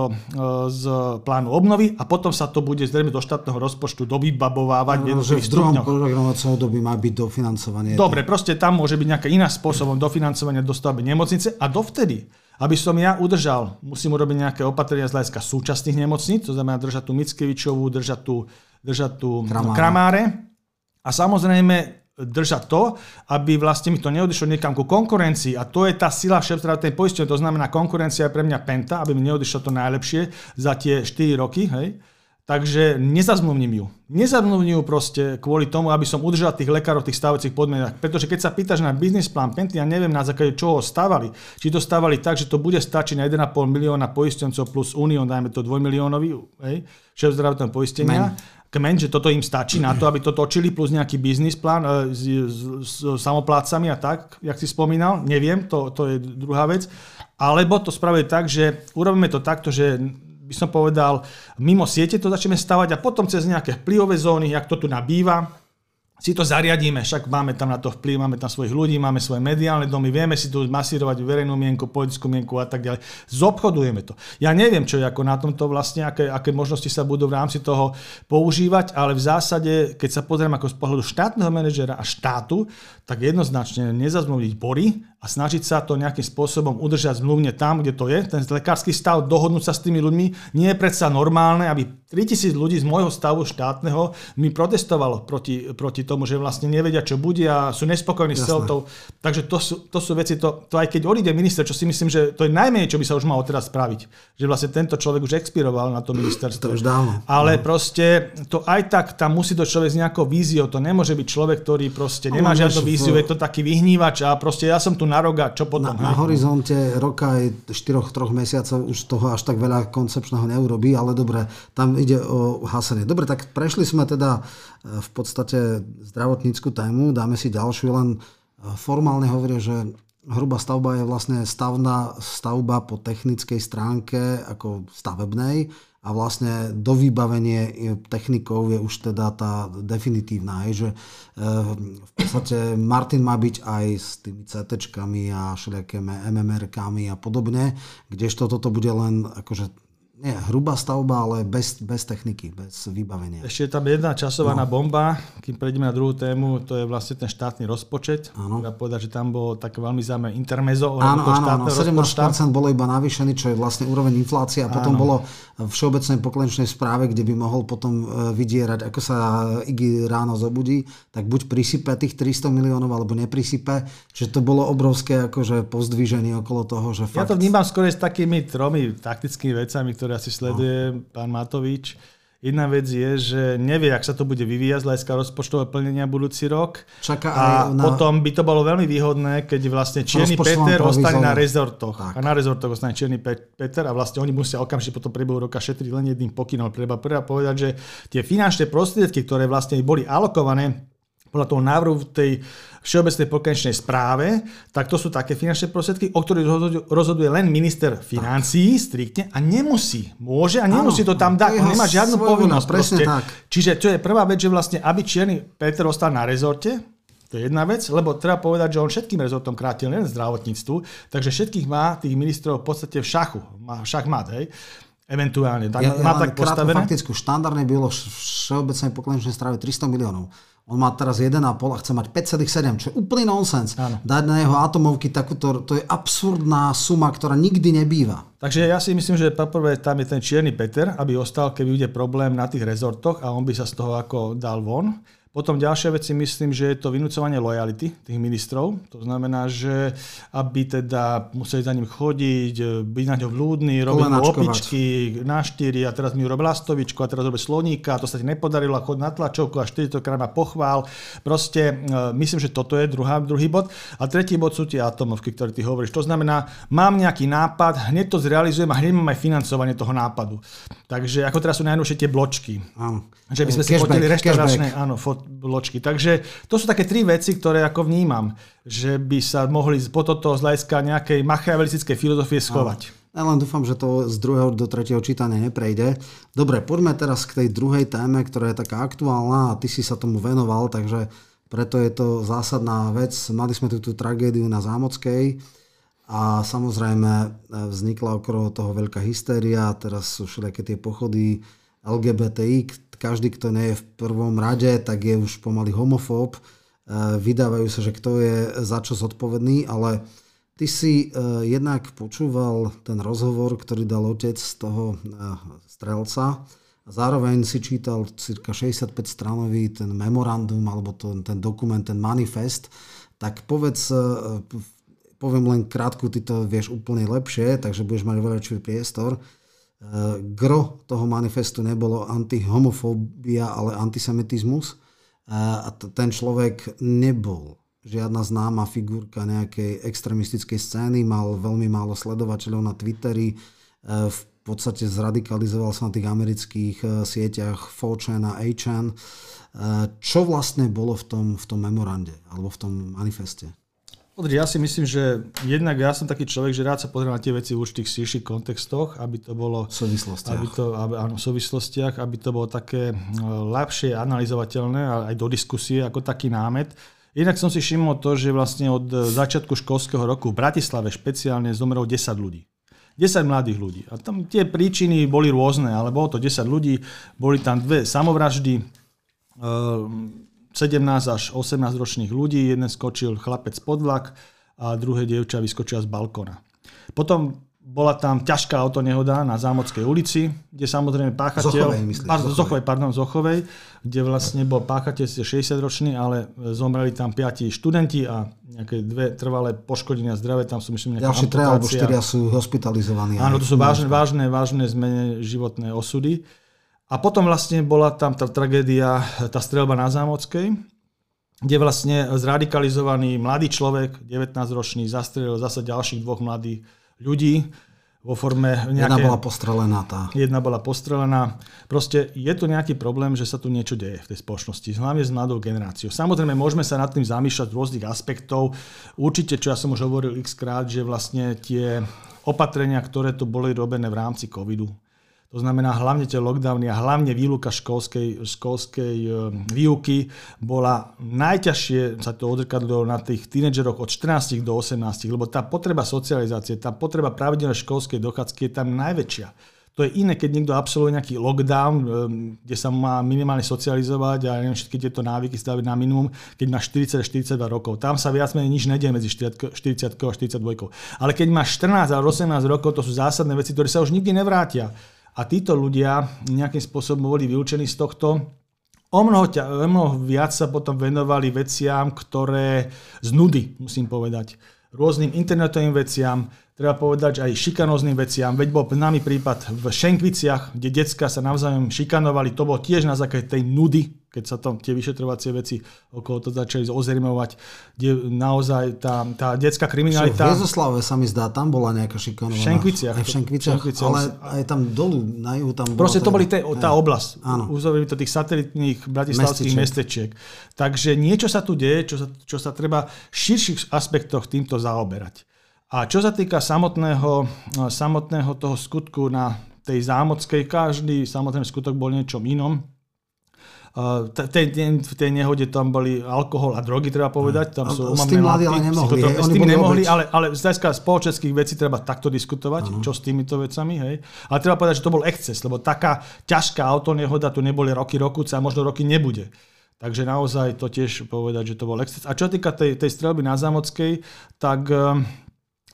z plánu obnovy a potom sa to bude zrejme do štátneho rozpočtu dovybabovávať.
No, že v druhom programovacom období má byť dofinancovanie.
Dobre, proste tam môže byť nejaká iná spôsobom dofinancovania dostavby nemocnice a dovtedy, aby som ja udržal, musím urobiť nejaké opatrenia z hľadiska súčasných nemocníc, to znamená držať tú Mickevičovú, držať tú, držať tú kramáre. kramáre. A samozrejme držať to, aby vlastne mi to neodišlo niekam ku konkurencii. A to je tá sila šéf-zdravotnej poistenia. To znamená, konkurencia je pre mňa penta, aby mi neodišlo to najlepšie za tie 4 roky. Hej. Takže nezazmluvním ju. Nezazmluvním ju proste kvôli tomu, aby som udržal tých lekárov v tých stávacích podmienkach. Pretože keď sa pýtaš na biznis plán Penty, ja neviem na základe čoho stávali. Či to stávali tak, že to bude stačiť na 1,5 milióna poistencov plus Unión, dajme to 2 miliónový, hej, šéf zdravotného poistenia. Men kmeň, že toto im stačí na to, aby to točili, plus nejaký biznis plán e, s, s, s samoplácami a tak, jak si spomínal, neviem, to, to je druhá vec. Alebo to spravuje tak, že urobíme to takto, že by som povedal, mimo siete to začneme stavať a potom cez nejaké vplyvové zóny, jak to tu nabýva, si to zariadíme, však máme tam na to vplyv, máme tam svojich ľudí, máme svoje mediálne domy, vieme si tu masírovať verejnú mienku, politickú mienku a tak ďalej. Zobchodujeme to. Ja neviem, čo je ako na tomto vlastne, aké, aké možnosti sa budú v rámci toho používať, ale v zásade, keď sa pozriem ako z pohľadu štátneho manažera a štátu, tak jednoznačne nezazmluviť bory a snažiť sa to nejakým spôsobom udržať zmluvne tam, kde to je, ten lekársky stav, dohodnúť sa s tými ľuďmi. Nie je predsa normálne, aby 3000 ľudí z môjho stavu štátneho mi protestovalo proti, proti tomu, že vlastne nevedia, čo bude a sú nespokojní s celou Takže to sú, to sú veci, to, to aj keď odíde minister, čo si myslím, že to je najmenej, čo by sa už malo teraz spraviť. Že vlastne tento človek už expiroval na to ministerstvo.
To už dávno.
Ale no. proste to aj tak tam musí to človek s nejakou víziou. To nemôže byť človek, ktorý proste nemá no, žiadnu víziu, je to taký vyhnívač a proste ja som tu na rok a čo potom?
Na, na horizonte roka aj 4-3 mesiacov už toho až tak veľa koncepčného neurobí, ale dobre, tam ide o hasenie. Dobre, tak prešli sme teda e, v podstate zdravotníckú tému, dáme si ďalšiu, len e, formálne hovoria, že hrubá stavba je vlastne stavná stavba po technickej stránke ako stavebnej a vlastne dovybavenie technikov je už teda tá definitívna, hej, že e, v podstate Martin má byť aj s tými CT a všelijakými MMR-kami a podobne, kdežto toto bude len akože nie hrubá stavba, ale bez, bez techniky, bez vybavenia.
Ešte je tam jedna časovaná no. bomba, kým prejdeme na druhú tému, to je vlastne ten štátny rozpočet. Áno. Treba povedať, že tam bolo také veľmi zaujímavé intermezo.
Áno, áno, áno, 17% rozpočta. bolo iba navýšený, čo je vlastne úroveň inflácie a potom áno. bolo v všeobecnej poklenčnej správe, kde by mohol potom e, vydierať, ako sa Igi ráno zobudí, tak buď prisype tých 300 miliónov, alebo neprisype. Čiže to bolo obrovské akože pozdvíženie okolo toho, že
fakt... Ja to vnímam skôr s takými tromi taktickými vecami, ktoré asi sleduje no. pán Matovič. Jedna vec je, že nevie, ak sa to bude vyvíjať z hľadiska rozpočtového plnenia budúci rok. Čaká a na... potom by to bolo veľmi výhodné, keď vlastne Čierny Peter ostane na rezortoch. Tak. A na rezortoch ostane Čierny Peter a vlastne oni musia okamžite potom priebehu roka šetriť len jedným pokynom. Treba prvá povedať, že tie finančné prostriedky, ktoré vlastne boli alokované podľa toho návrhu v tej všeobecnej pokonečnej správe, tak to sú také finančné prostriedky, o ktorých rozhoduje len minister financí striktne a nemusí, môže a nemusí to tam dať, on nemá žiadnu povinnosť. Presne tak. Čiže to je prvá vec, že vlastne, aby Čierny Peter ostal na rezorte, to je jedna vec, lebo treba povedať, že on všetkým rezortom krátil, len zdravotníctvu, takže všetkých má tých ministrov v podstate v šachu, má šachmat, hej. Eventuálne. Tak, ja, má ja tak postavené.
Faktickú štandardne bylo v všeobecnej poklenčnej strave 300 miliónov. On má teraz 1,5 a chce mať 5,7, čo je úplný nonsens. Áno. Dať na jeho atomovky takúto, to je absurdná suma, ktorá nikdy nebýva.
Takže ja si myslím, že poprvé tam je ten čierny Peter, aby ostal, keby bude problém na tých rezortoch a on by sa z toho ako dal von. Potom ďalšia vec si myslím, že je to vynúcovanie lojality tých ministrov. To znamená, že aby teda museli za ním chodiť, byť na ňo vlúdny, robiť mu opičky na štyri a teraz mi urobil lastovičku a teraz robil sloníka, to sa ti nepodarilo a chod na tlačovku a 400 krát ma pochvál. Proste e, myslím, že toto je druhá, druhý bod. A tretí bod sú tie atomovky, ktoré ty hovoríš. To znamená, mám nejaký nápad, hneď to zrealizujem a hneď mám aj financovanie toho nápadu. Takže ako teraz sú najnovšie tie bločky. Áno. Že by sme si fotili reštauráčne, áno, fot, bločky. Takže to sú také tri veci, ktoré ako vnímam, že by sa mohli po toto z hľadiska nejakej machiavelistickej filozofie schovať.
Ja len dúfam, že to z druhého do tretieho čítania neprejde. Dobre, poďme teraz k tej druhej téme, ktorá je taká aktuálna a ty si sa tomu venoval, takže preto je to zásadná vec. Mali sme tu tú tragédiu na Zámockej a samozrejme e, vznikla okolo toho veľká hystéria, teraz sú všelijaké tie pochody LGBTI, každý, kto nie je v prvom rade, tak je už pomaly homofób. E, vydávajú sa, že kto je za čo zodpovedný, ale ty si e, jednak počúval ten rozhovor, ktorý dal otec z toho e, strelca zároveň si čítal cirka 65 stranový ten memorandum alebo to, ten dokument, ten manifest, tak povedz, poviem len krátku, ty to vieš úplne lepšie, takže budeš mať veľa priestor gro toho manifestu nebolo antihomofóbia, ale antisemitizmus. A ten človek nebol žiadna známa figurka nejakej extremistickej scény, mal veľmi málo sledovateľov na Twitteri, e, v podstate zradikalizoval sa na tých amerických sieťach 4chan a 8chan. E, čo vlastne bolo v tom, v tom memorande alebo v tom manifeste?
Podri, ja si myslím, že jednak ja som taký človek, že rád sa pozriem na tie veci v určitých širších kontextoch, aby to bolo...
V súvislostiach.
Aby to, aby, áno, v súvislostiach, aby to bolo také ľahšie analyzovateľné aj do diskusie ako taký námet. Inak som si všimol to, že vlastne od začiatku školského roku v Bratislave špeciálne zomrelo 10 ľudí. 10 mladých ľudí. A tam tie príčiny boli rôzne, ale bolo to 10 ľudí, boli tam dve samovraždy, ehm, 17 až 18 ročných ľudí, jeden skočil chlapec pod vlak a druhé dievča vyskočila z balkona. Potom bola tam ťažká autonehoda na Zámodskej ulici, kde samozrejme páchateľ...
Zochovej, myslím.
Pardon, Zochovej. pardon, Zochovej, kde vlastne bol páchateľ 60 ročný, ale zomreli tam piati študenti a nejaké dve trvalé poškodenia zdravia, tam sú myslím nejaká
Ďalší tre alebo štyria sú hospitalizovaní.
Áno, to sú vážne, vážne, vážne zmene životné osudy. A potom vlastne bola tam tá tragédia, tá strelba na Zámockej, kde vlastne zradikalizovaný mladý človek, 19-ročný, zastrelil zase ďalších dvoch mladých ľudí vo forme
nejaké... Jedna bola postrelená tá.
Jedna bola postrelená. Proste je tu nejaký problém, že sa tu niečo deje v tej spoločnosti, hlavne s mladou generáciou. Samozrejme, môžeme sa nad tým zamýšľať z rôznych aspektov. Určite, čo ja som už hovoril x krát, že vlastne tie opatrenia, ktoré tu boli robené v rámci covidu, to znamená hlavne tie lockdowny a hlavne výluka školskej, školskej e, výuky bola najťažšie, sa to odrkadlo na tých tínedžeroch od 14 do 18, lebo tá potreba socializácie, tá potreba pravidelnej školskej dochádzky je tam najväčšia. To je iné, keď niekto absolvuje nejaký lockdown, ehm, kde sa má minimálne socializovať a neviem, všetky tieto návyky staviť na minimum, keď má 40-42 rokov. Tam sa viac menej nič nedie medzi 40 a 42. Ale keď má 14 a 18 rokov, to sú zásadné veci, ktoré sa už nikdy nevrátia. A títo ľudia nejakým spôsobom boli vylúčení z tohto O mnoho, o mnoho viac sa potom venovali veciam, ktoré z nudy, musím povedať. Rôznym internetovým veciam, treba povedať, že aj šikanóznym veciam. Veď bol známy prípad v Šenkviciach, kde decka sa navzájom šikanovali. To bolo tiež na základe tej nudy, keď sa tam tie vyšetrovacie veci okolo to začali ozrejmovať, kde naozaj tá, tá detská kriminalita...
v Jezoslave sa mi zdá, tam bola nejaká šikanovaná.
V Šenkviciach.
Aj v Šenkviciach, Šenkviciach ale aj tam dolu, na juhu tam
Proste to boli te, tá oblasť. Uzorili to tých satelitných bratislavských mestečiek. Takže niečo sa tu deje, čo sa, čo sa treba v širších aspektoch týmto zaoberať. A čo sa týka samotného, samotného toho skutku na tej zámockej, každý samotný skutok bol niečom inom. V tej, v tej nehode tam boli alkohol a drogy, treba povedať. Tam sú
s tým mladí ale nemohli. Hej,
s tým nemohli, ale, ale z hľadiska spoločenských vecí treba takto diskutovať, ano. čo s týmito vecami. Hej. Ale treba povedať, že to bol exces, lebo taká ťažká autonehoda tu neboli roky, rokúce a možno roky nebude. Takže naozaj to tiež povedať, že to bol exces. A čo týka tej, tej strelby na Zámockej, tak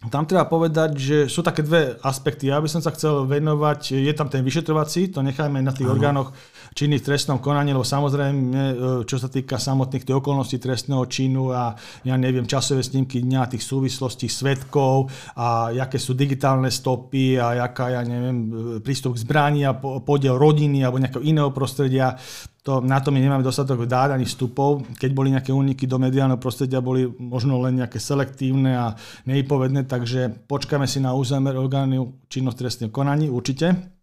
tam treba povedať, že sú také dve aspekty. Ja by som sa chcel venovať, je tam ten vyšetrovací, to nechajme na tých Aha. orgánoch činných trestnom konaní, lebo samozrejme, e, čo sa týka samotných tých okolností trestného činu a ja neviem, časové snímky dňa, tých súvislostí svetkov a aké sú digitálne stopy a aká, ja neviem, e, prístup k zbrani a podiel rodiny alebo nejakého iného prostredia, to, na to my nemáme dostatok dát ani vstupov. Keď boli nejaké úniky do mediálneho prostredia, boli možno len nejaké selektívne a nevypovedné, takže počkáme si na územie orgány činnosť trestného konaní, určite.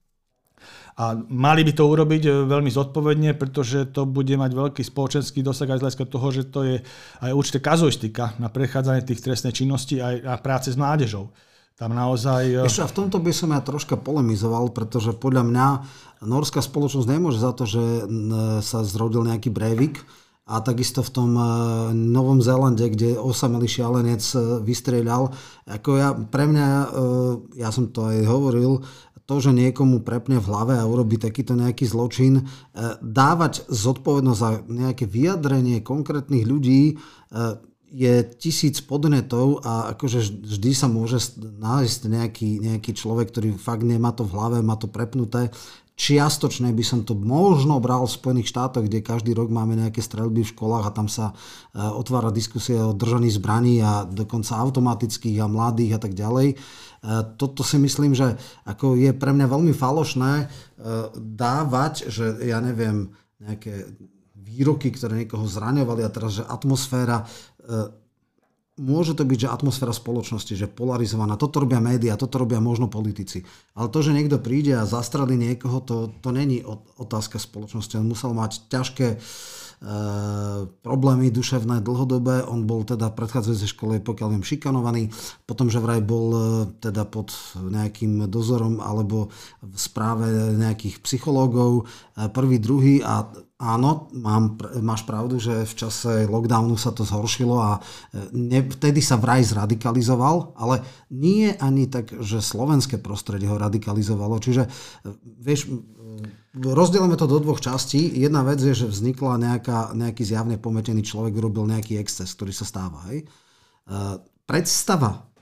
A mali by to urobiť e, veľmi zodpovedne, pretože to bude mať veľký spoločenský dosah aj z hľadiska toho, že to je aj určite kazuistika na prechádzanie tých trestnej činnosti aj na práce s mládežou. Tam naozaj...
Ešte a v tomto by som ja troška polemizoval, pretože podľa mňa norská spoločnosť nemôže za to, že sa zrodil nejaký brevik, a takisto v tom e, Novom Zélande, kde osamelý šialenec e, vystrieľal. Ako ja, pre mňa, ja som to aj hovoril, to, že niekomu prepne v hlave a urobí takýto nejaký zločin, dávať zodpovednosť za nejaké vyjadrenie konkrétnych ľudí je tisíc podnetov a akože vždy sa môže nájsť nejaký, nejaký človek, ktorý fakt nemá to v hlave, má to prepnuté. Čiastočne by som to možno bral v Spojených štátoch, kde každý rok máme nejaké strelby v školách a tam sa e, otvára diskusia o držaní zbraní a dokonca automatických a mladých a tak ďalej. E, toto si myslím, že ako je pre mňa veľmi falošné e, dávať, že ja neviem, nejaké výroky, ktoré niekoho zraňovali a teraz, že atmosféra môže to byť, že atmosféra spoločnosti, že polarizovaná, toto robia médiá, toto robia možno politici. Ale to, že niekto príde a zastrelí niekoho, to, to není otázka spoločnosti. On musel mať ťažké e, problémy duševné dlhodobé. On bol teda predchádzajúcej škole, pokiaľ viem, šikanovaný. Potom, že vraj bol e, teda pod nejakým dozorom alebo v správe nejakých psychológov, e, prvý, druhý a Áno, mám, máš pravdu, že v čase lockdownu sa to zhoršilo a e, ne, vtedy sa vraj zradikalizoval, ale nie ani tak, že slovenské prostredie ho radikalizovalo. Čiže, e, vieš, rozdielame to do dvoch častí. Jedna vec je, že vznikla nejaká, nejaký zjavne pometený človek, urobil nejaký exces, ktorý sa stáva. Hej? E, predstava,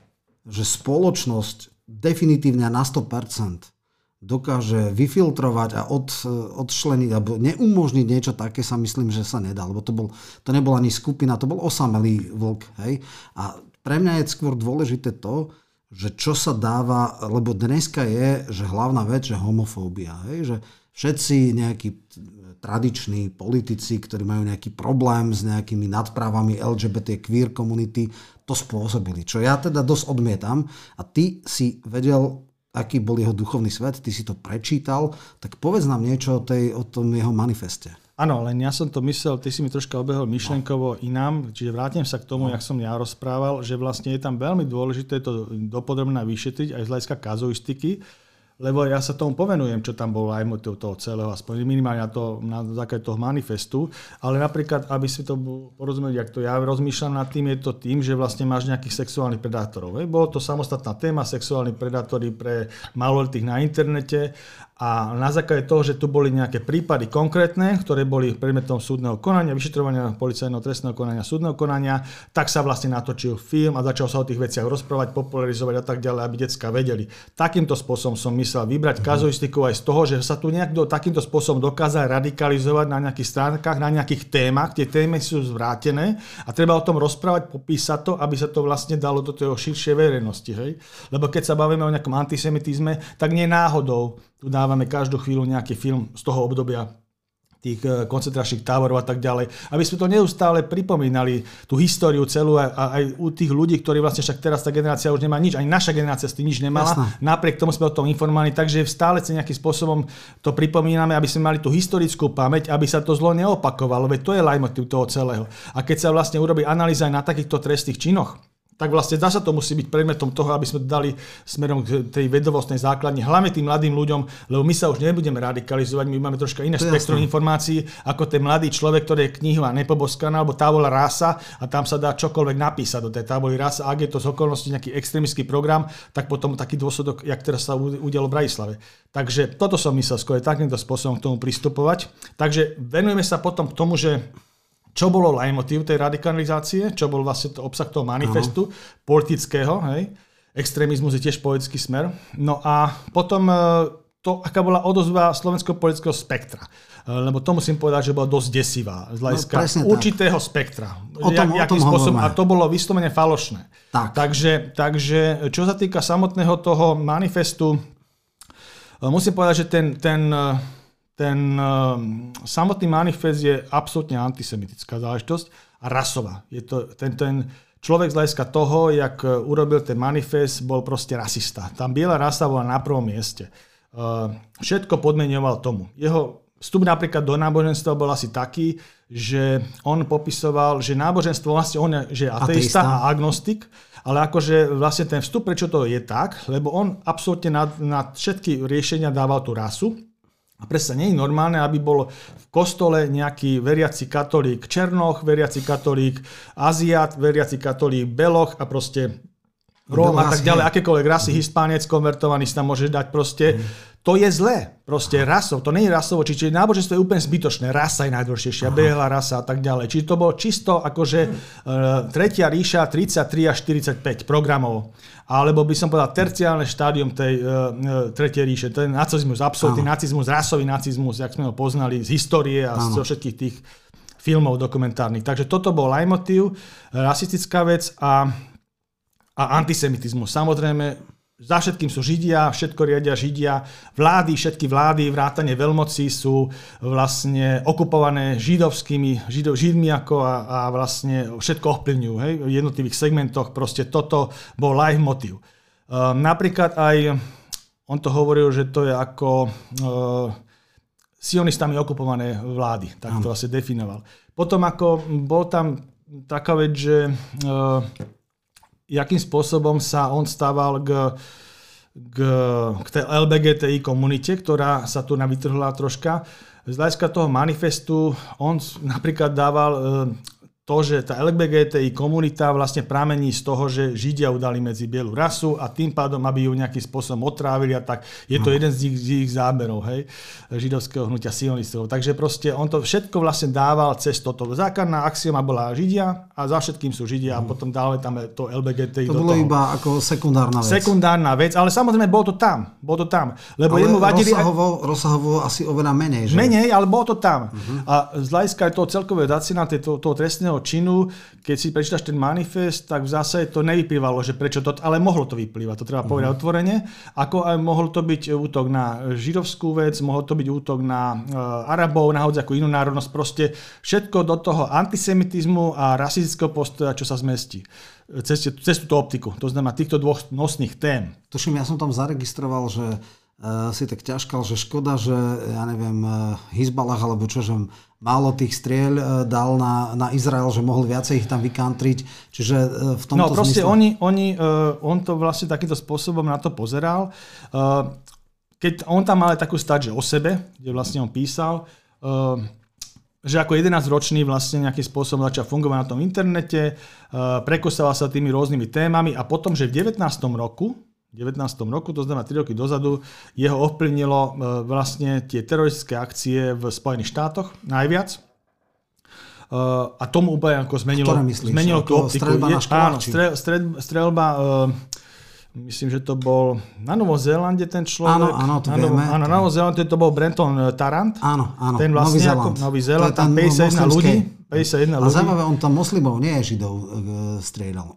že spoločnosť definitívne na 100% dokáže vyfiltrovať a od, odšleniť alebo neumožniť niečo také sa myslím, že sa nedá, lebo to, bol, to nebol ani skupina, to bol osamelý vlk. Hej? A pre mňa je skôr dôležité to, že čo sa dáva, lebo dneska je, že hlavná vec, že homofóbia. Hej? Že všetci nejakí tradiční politici, ktorí majú nejaký problém s nejakými nadprávami LGBT queer komunity, to spôsobili. Čo ja teda dosť odmietam. A ty si vedel aký bol jeho duchovný svet, ty si to prečítal, tak povedz nám niečo o, tej, o tom jeho manifeste.
Áno, len ja som to myslel, ty si mi troška obehol myšlenkovo inám, čiže vrátim sa k tomu, no. jak som ja rozprával, že vlastne je tam veľmi dôležité to dopodrobne vyšetriť aj z hľadiska kazuistiky, lebo ja sa tomu povenujem, čo tam bolo aj motiv toho celého, aspoň minimálne na, to, na základe toho manifestu, ale napríklad, aby si to porozumeli, ak to ja rozmýšľam nad tým, je to tým, že vlastne máš nejakých sexuálnych predátorov. Hej. Bolo to samostatná téma, sexuálni predátori pre maloletých na internete a na základe toho, že tu boli nejaké prípady konkrétne, ktoré boli predmetom súdneho konania, vyšetrovania policajného trestného konania, súdneho konania, tak sa vlastne natočil film a začal sa o tých veciach rozprávať, popularizovať a tak ďalej, aby decka vedeli. Takýmto spôsobom som myslel vybrať mm-hmm. kazuistiku aj z toho, že sa tu do, takýmto spôsobom dokázať radikalizovať na nejakých stránkach, na nejakých témach, tie témy sú zvrátené a treba o tom rozprávať, popísať to, aby sa to vlastne dalo do toho širšej verejnosti. Hej? Lebo keď sa bavíme o nejakom antisemitizme, tak nie náhodou tu dávame každú chvíľu nejaký film z toho obdobia tých eh, koncentračných táborov a tak ďalej. Aby sme to neustále pripomínali, tú históriu celú a, aj u tých ľudí, ktorí vlastne však teraz tá generácia už nemá nič, ani naša generácia s tým nič nemala. Jasne. Napriek tomu sme o tom informovali, takže stále sa nejakým spôsobom to pripomíname, aby sme mali tú historickú pamäť, aby sa to zlo neopakovalo, veď to je lajmotiv toho celého. A keď sa vlastne urobí analýza aj na takýchto trestných činoch, tak vlastne zase to musí byť predmetom toho, aby sme dali smerom k tej vedovostnej základni, hlavne tým mladým ľuďom, lebo my sa už nebudeme radikalizovať, my máme troška iné spektrum informácií, ako ten mladý človek, ktorý je kniha nepoboskaná, alebo tábola rasa a tam sa dá čokoľvek napísať do tej táboly rasa. Ak je to z okolnosti nejaký extrémický program, tak potom taký dôsledok, jak teraz sa udialo v Bratislave. Takže toto som myslel skôr takýmto spôsobom k tomu pristupovať. Takže venujeme sa potom k tomu, že čo bolo motiv tej radikalizácie, čo bol vlastne to obsah toho manifestu uh-huh. politického, hej. Extrémizmus je tiež politický smer. No a potom e, to, aká bola odozva slovenského politického spektra. E, lebo to musím povedať, že bola dosť desivá z hľadiska no, určitého tak. spektra.
O tom, Jak, o tom spôsob,
a to bolo vyslovene falošné.
Tak.
Takže, takže čo sa týka samotného toho manifestu, e, musím povedať, že ten, ten ten uh, samotný manifest je absolútne antisemitická záležitosť a rasová. Je to, ten, ten človek z hľadiska toho, jak eh, urobil ten manifest, bol proste rasista. Tam biela rasa bola na prvom mieste. Uh, všetko podmenoval tomu. Jeho vstup napríklad do náboženstva bol asi taký, že on popisoval, že náboženstvo vlastne on je, že je ateista, ateista a agnostik, ale akože vlastne ten vstup, prečo to je tak, lebo on absolútne na, na všetky riešenia dával tú rasu, a presne nie je normálne, aby bol v kostole nejaký veriaci katolík Černoch, veriaci katolík Aziat, veriaci katolík Beloch a proste Róm a tak ďalej, akékoľvek rasy, mm. hispánec konvertovaný si tam môže dať proste. Mm. To je zlé. Proste rasov, to nie je rasovo, čiže náboženstvo je úplne zbytočné. Rasa je najdôležitejšia, biela rasa a tak ďalej. Čiže to bolo čisto akože uh, tretia ríša 33 až 45 programov alebo by som povedal terciálne štádium tej uh, tretej ríše. Je nacizmus, absolútny nacizmus, rasový nacizmus, jak sme ho poznali z histórie a Áno. zo všetkých tých filmov dokumentárnych. Takže toto bol leitmotiv, rasistická vec a, a antisemitizmus. Samozrejme, za všetkým sú Židia, všetko riadia Židia. Vlády, všetky vlády, vrátane veľmocí sú vlastne okupované židovskými, židov, židmi ako a, a vlastne všetko ovplyvňujú. Hej? V jednotlivých segmentoch proste toto bol live motiv. Uh, napríklad aj, on to hovoril, že to je ako uh, sionistami okupované vlády. Tak to asi definoval. Potom ako bol tam taká vec, že uh, jakým spôsobom sa on stával k, k, k tej LBGTI komunite, ktorá sa tu navytrhla troška. Z hľadiska toho manifestu on napríklad dával to, že tá LGBTI komunita vlastne pramení z toho, že Židia udali medzi bielu rasu a tým pádom, aby ju nejakým spôsobom otrávili a tak. Je to no. jeden z ich, z ich záberov, hej, židovského hnutia sionistov. Takže proste on to všetko vlastne dával cez toto. Základná axioma bola Židia a za všetkým sú Židia a mhm. potom dále tam to LGBTI.
To bolo toho. iba ako sekundárna vec.
Sekundárna vec, ale samozrejme bolo to tam. Bolo to tam. Lebo
ale jemu vadili... Rozsahovo, rozsahovo asi oveľa menej. Že?
Menej, ale bolo to tam. Uh-huh. A z hľadiska toho celkového dacina toho, toho trestného trestného činu, keď si prečítaš ten manifest, tak v zásade to nevyplývalo, že prečo to, ale mohlo to vyplývať, to treba uh-huh. povedať otvorene, ako aj mohol to byť útok na židovskú vec, mohol to byť útok na uh, Arabov, na ako inú národnosť, proste všetko do toho antisemitizmu a rasistického postoja, čo sa zmestí cez, cez túto optiku, to znamená týchto dvoch nosných tém.
Tuším, ja som tam zaregistroval, že si tak ťažkal, že škoda, že ja neviem, uh, Hizbalah alebo čo, že málo tých strieľ uh, dal na, na Izrael, že mohol viacej ich tam vykantriť. Čiže v tomto
No proste
zmysle...
oni, oni, on to vlastne takýmto spôsobom na to pozeral. Keď on tam mal takú stať, že o sebe, kde vlastne on písal, že ako 11-ročný vlastne nejakým spôsobom začal fungovať na tom internete, prekosával sa tými rôznymi témami a potom, že v 19. roku, 19. roku, to znamená 3 roky dozadu, jeho ovplyvnilo uh, vlastne tie teroristické akcie v Spojených štátoch najviac. Uh, a tomu úplne ako zmenilo, zmenilo tú optiku.
Strelba
Je, áno, strel, strel, strelba uh, Myslím, že to bol na Novom Zélande ten človek.
Áno, áno, to
na
vieme.
Áno, na Novom Zélande to bol Brenton Tarant.
Áno, áno.
Ten vlastne
Nový
ako
Zéland.
Nový Zéland, tam
ten
51
moslimský.
ľudí. 51
A
ľudí.
zaujímavé, on tam moslimov, nie židov, e, strieľal.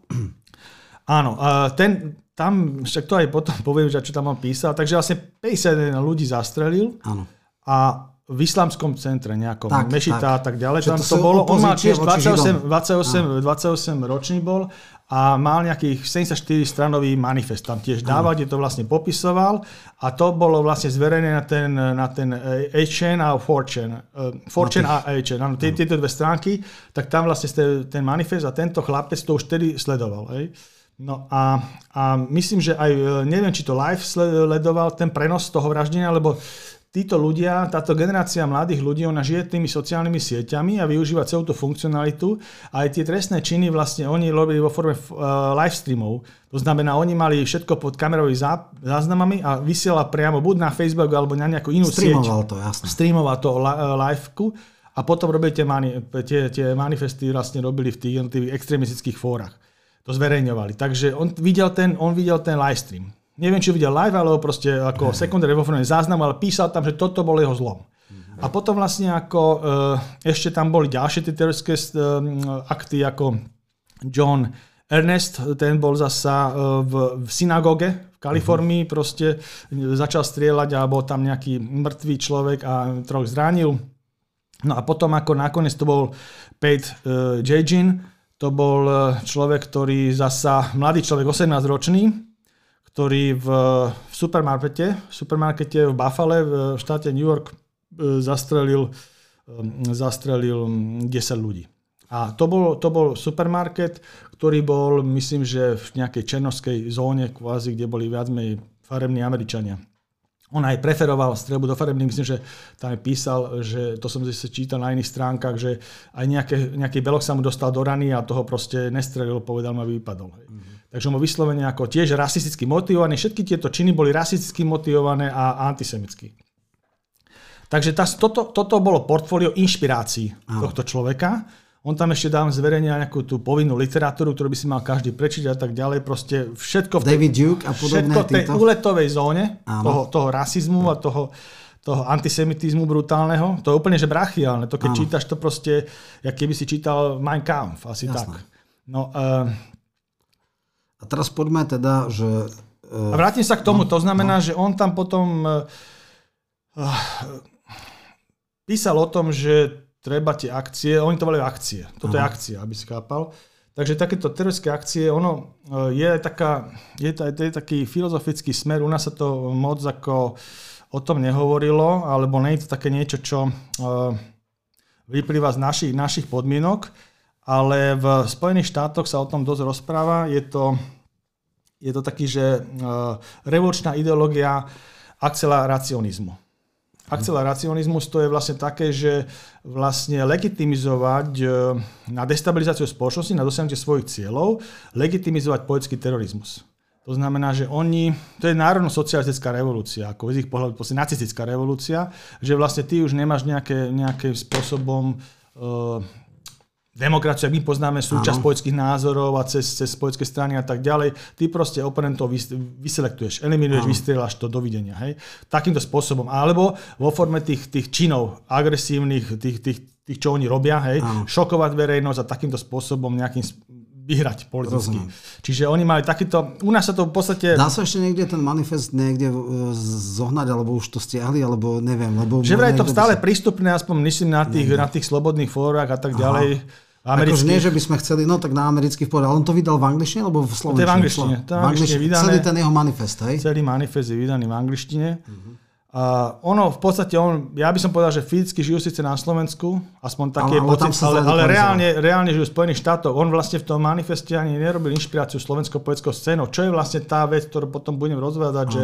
Áno, ten, tam, však to aj potom poviem, že čo tam on písal, takže vlastne 51 ľudí zastrelil
Áno.
a v islamskom centre nejakom,
Tak,
mešita a tak ďalej.
Že
Tam
to
to bolo, on mal tiež
voči
28, 28, 28 ročný bol a mal nejakých 74 stranový manifest tam tiež dával, kde to vlastne popisoval a to bolo vlastne zverejnené na ten, na ten 8chan a 4chan. 4chan a 8chan, áno, tie, tieto dve stránky, tak tam vlastne ten manifest a tento chlapec to už vtedy sledoval. Hej. No a, a myslím, že aj, e, neviem, či to live sledoval ten prenos toho vraždenia, lebo títo ľudia, táto generácia mladých ľudí, ona žije tými sociálnymi sieťami a využíva celú tú funkcionalitu. A aj tie trestné činy vlastne oni robili vo forme uh, live streamov. To znamená, oni mali všetko pod kamerovými zá, záznamami a vysiela priamo buď na Facebook alebo na nejakú inú
Streamoval
sieť.
to, jasné.
Streamoval to li- liveku a potom robili tie, mani, tie, tie manifesty vlastne robili v tých jednotlivých extremistických fórach. To zverejňovali. Takže on videl ten, on videl ten live stream. Neviem, či videl live, alebo proste ako sekundárne vo forme záznamu, ale písal tam, že toto bol jeho zlom. A potom vlastne ako e, ešte tam boli ďalšie tie teroristické e, akty, ako John Ernest, ten bol zasa e, v, v synagóge v Kalifornii, proste začal strieľať a bol tam nejaký mŕtvý človek a troch zranil. No a potom ako nakoniec to bol Pate uh, Jejin, to bol e, človek, ktorý zasa, mladý človek, 18-ročný, ktorý v, supermarkete, v supermarkete v Buffale v štáte New York e, zastrelil, e, zastrelil 10 ľudí. A to bol, to bol supermarket, ktorý bol, myslím, že v nejakej černovskej zóne, kvázi, kde boli viac menej farební Američania. On aj preferoval strelbu do farebných, myslím, že tam aj písal, že to som si čítal na iných stránkach, že aj nejaké, nejaký belok sa mu dostal do rany a toho proste nestrelil, povedal mu, aby vypadol. Hej. Mm-hmm. Takže mu vyslovene ako tiež rasisticky motivovaný. Všetky tieto činy boli rasisticky motivované a antisemicky. Takže tá, toto, toto bolo portfólio inšpirácií Áno. tohto človeka. On tam ešte dám zverejnil nejakú tú povinnú literatúru, ktorú by si mal každý prečiť a tak ďalej. Proste všetko v tej,
David Duke a podobné
všetko tej
títo.
úletovej zóne
Áno.
toho, toho rasizmu a toho, toho antisemitizmu brutálneho. To je úplne že brachiálne. To keď
Áno.
čítaš to proste, jak keby si čítal Mein Kampf, asi
Jasné.
tak. No, uh,
A teraz poďme teda, že...
A
Uh,
vrátim sa k tomu, to znamená, že on tam potom uh, písal o tom, že treba tie akcie, oni to volajú akcie, toto je
Aha.
akcia, aby si chápal. Takže takéto teroristické akcie, ono uh, je, taká, je, je taký filozofický smer, u nás sa to moc ako o tom nehovorilo, alebo nie je to také niečo, čo uh, vyplýva z našich, našich podmienok, ale v Spojených štátoch sa o tom dosť rozpráva. Je to, je to taký, že uh, revolučná ideológia akceleracionizmu. Akceleracionizmus to je vlastne také, že vlastne legitimizovať uh, na destabilizáciu spoločnosti, na dosiahnutie svojich cieľov, legitimizovať politický terorizmus. To znamená, že oni, to je národno-socialistická revolúcia, ako z ich pohľadu proste nacistická revolúcia, že vlastne ty už nemáš nejaké, nejakým spôsobom uh, demokraciu, ak my poznáme súčasť politických názorov a cez, cez politické strany a tak ďalej, ty proste oponentov vys, vyselektuješ, eliminuješ,
Áno.
vystrieľaš to, dovidenia. Hej? Takýmto spôsobom. Alebo vo forme tých, tých činov agresívnych, tých, tých, tých, čo oni robia, hej?
Áno.
šokovať verejnosť a takýmto spôsobom nejakým vyhrať politicky.
Rozumiem.
Čiže oni mali takýto, u nás sa to v podstate...
Dá sa ešte niekde ten manifest niekde uh, zohnať, alebo už to stiahli, alebo neviem. Lebo
Že vraj to stále
sa-
prístupné, aspoň myslím na tých, na tých slobodných fórach a tak ďalej.
Akože nie, že by sme chceli, no tak na americký vpor, ale on to vydal v angličtine, alebo v slovenčine?
To je v angličtine, to je v angličtine vydané.
Celý ten jeho manifest, hej?
Celý manifest je vydaný v angličtine. A ono v podstate, on, ja by som povedal, že fyzicky žijú síce na Slovensku, aspoň taký
Ale-
je pocit, ale, ale reálne, reálne žijú v Spojených štátoch. On vlastne v tom manifeste ani nerobil inšpiráciu slovenskou poetskou scénou, čo je vlastne tá vec, ktorú potom budem rozvádzať, že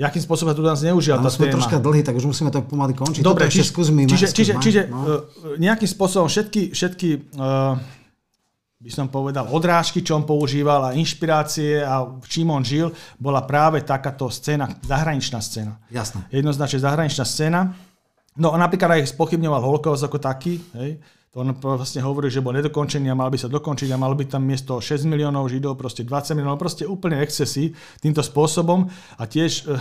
jakým spôsobom sa tu nás neužíva
tá sme téma. troška dlhý, tak už musíme to pomaly končiť. Dobre, čiže,
čiže, čiže, čiže no. uh, nejakým spôsobom všetky, všetky uh, by som povedal, odrážky, čo on používal a inšpirácie a čím on žil, bola práve takáto scéna, zahraničná scéna.
Jasné.
Jednoznačne zahraničná scéna. No a napríklad aj spochybňoval holokaust ako taký, hej. To on vlastne hovorí, že bol nedokončený a mal by sa dokončiť a mal by tam miesto 6 miliónov Židov, proste 20 miliónov, proste úplne excesy týmto spôsobom a tiež eh,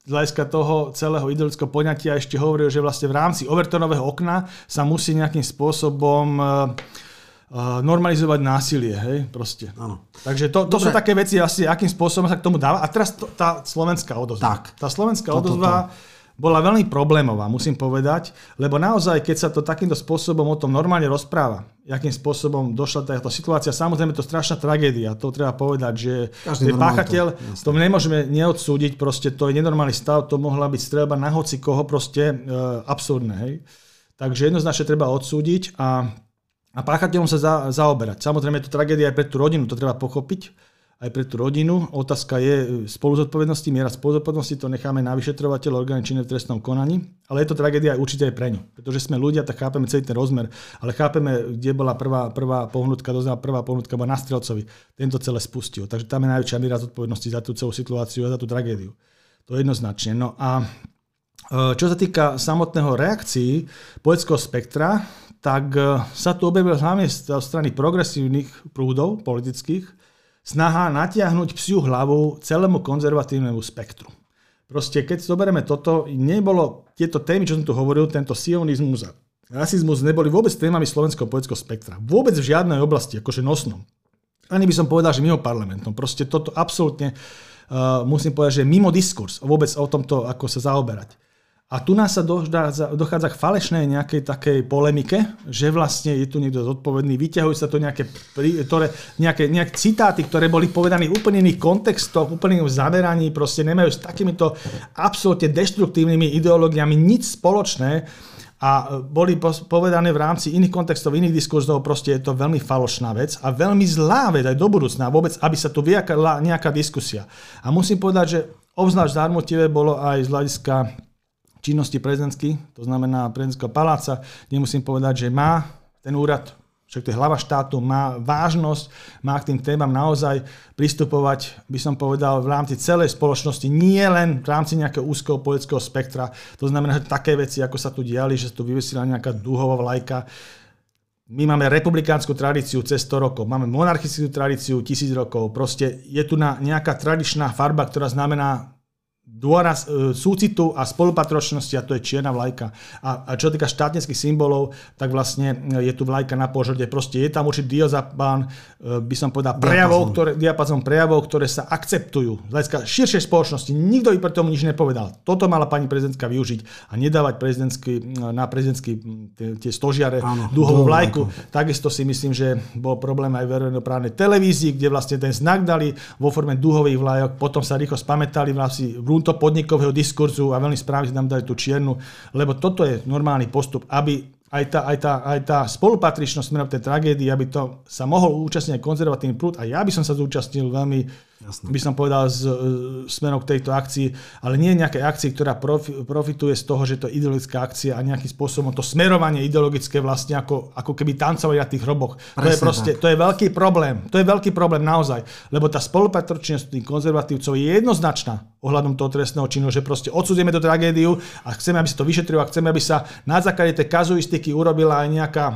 z hľadiska toho celého ideologického poňatia ešte hovoril, že vlastne v rámci overtonového okna sa musí nejakým spôsobom uh, normalizovať násilie, hej, proste.
Áno.
Takže to, to sú také veci, asi, akým spôsobom sa k tomu dáva. A teraz to, tá slovenská odozva.
Tak.
Tá slovenská to, odozva to, to. Bola veľmi problémová, musím povedať, lebo naozaj, keď sa to takýmto spôsobom o tom normálne rozpráva, akým spôsobom došla táto situácia, samozrejme to strašná tragédia, to treba povedať, že Každý páchateľ, to, to nemôžeme neodsúdiť, proste to je nenormálny stav, to mohla byť strelba na hoci koho, proste e, absurdné, hej. Takže jednoznačne treba odsúdiť a a páchateľom sa za, zaoberať. Samozrejme je to tragédia aj pre tú rodinu, to treba pochopiť, aj pre tú rodinu. Otázka je spoluzodpovednosti, miera spoluzodpovednosti, to necháme na vyšetrovateľ orgány činné v trestnom konaní, ale je to tragédia aj určite aj pre ňu, pretože sme ľudia, tak chápeme celý ten rozmer, ale chápeme, kde bola prvá, prvá pohnutka, doznala prvá pohnutka bola na Strelcovi, tento celé spustil. Takže tam je najväčšia miera zodpovednosti za tú celú situáciu a za tú tragédiu. To je jednoznačne. No a e, čo sa týka samotného reakcií poetického spektra, tak e, sa tu objavil hlavne z strany progresívnych prúdov politických snaha natiahnuť psiu hlavu celému konzervatívnemu spektru. Proste keď zoberieme toto, nebolo tieto témy, čo som tu hovoril, tento sionizmus a rasizmus neboli vôbec témami slovenského politického spektra. Vôbec v žiadnej oblasti, akože nosnom. Ani by som povedal, že mimo parlamentom. Proste toto absolútne uh, musím povedať, že mimo diskurs vôbec o tomto, ako sa zaoberať. A tu nás sa dochádza, k falešnej nejakej takej polemike, že vlastne je tu niekto zodpovedný, vyťahujú sa tu nejaké, ktoré, nejaké, nejaké citáty, ktoré boli povedané v úplne iných kontextoch, úplne iných zameraní, proste nemajú s takýmito absolútne deštruktívnymi ideológiami nič spoločné a boli povedané v rámci iných kontextov, iných diskurzov, proste je to veľmi falošná vec a veľmi zlá vec aj do budúcna vôbec, aby sa tu vyjakala nejaká diskusia. A musím povedať, že obzvlášť zármotivé bolo aj z hľadiska činnosti prezidentsky, to znamená prezidentského paláca, nemusím povedať, že má ten úrad, však to je hlava štátu, má vážnosť, má k tým témam naozaj pristupovať, by som povedal, v rámci celej spoločnosti, nie len v rámci nejakého úzkeho politického spektra. To znamená, že také veci, ako sa tu diali, že sa tu vyvesila nejaká dúhová vlajka, my máme republikánsku tradíciu cez 100 rokov, máme monarchickú tradíciu tisíc rokov, proste je tu na nejaká tradičná farba, ktorá znamená dôraz e, súcitu a spolupatročnosti a to je čierna vlajka. A, a čo týka štátnických symbolov, tak vlastne e, je tu vlajka na požode. Proste je tam určitý diazapán, e, by som povedal, prejavov, ktoré, diapazon prejavov, ktoré sa akceptujú z hľadiska širšej spoločnosti. Nikto by pre tomu nič nepovedal. Toto mala pani prezidentka využiť a nedávať prezidentský, na prezidentský tie, tie stožiare Áno, vlajku. vlajku. Takisto si myslím, že bol problém aj verejnoprávnej televízii, kde vlastne ten znak dali vo forme duhových vlajok, potom sa rýchlo spamätali vlastne v tomuto podnikového diskurzu a veľmi správne tam dali tú čiernu, lebo toto je normálny postup, aby aj tá, aj tá, aj tá spolupatričnosť smerom tej tragédii, aby to sa mohol účastniť aj konzervatívny prúd a ja by som sa zúčastnil veľmi Jasne. by som povedal, z, e, smerom k tejto akcii, ale nie nejakej akcii, ktorá profi, profituje z toho, že to je ideologická akcia a nejakým spôsobom to smerovanie ideologické vlastne ako, ako keby tancovali na tých hroboch. Presne to je proste, tak. to je veľký problém. To je veľký problém naozaj, lebo tá spolupatročnosť tých konzervatívcov je jednoznačná ohľadom toho trestného činu, že proste odsudzujeme tú tragédiu a chceme, aby sa to vyšetrilo a chceme, aby sa na základe tej kazuistiky urobila aj nejaká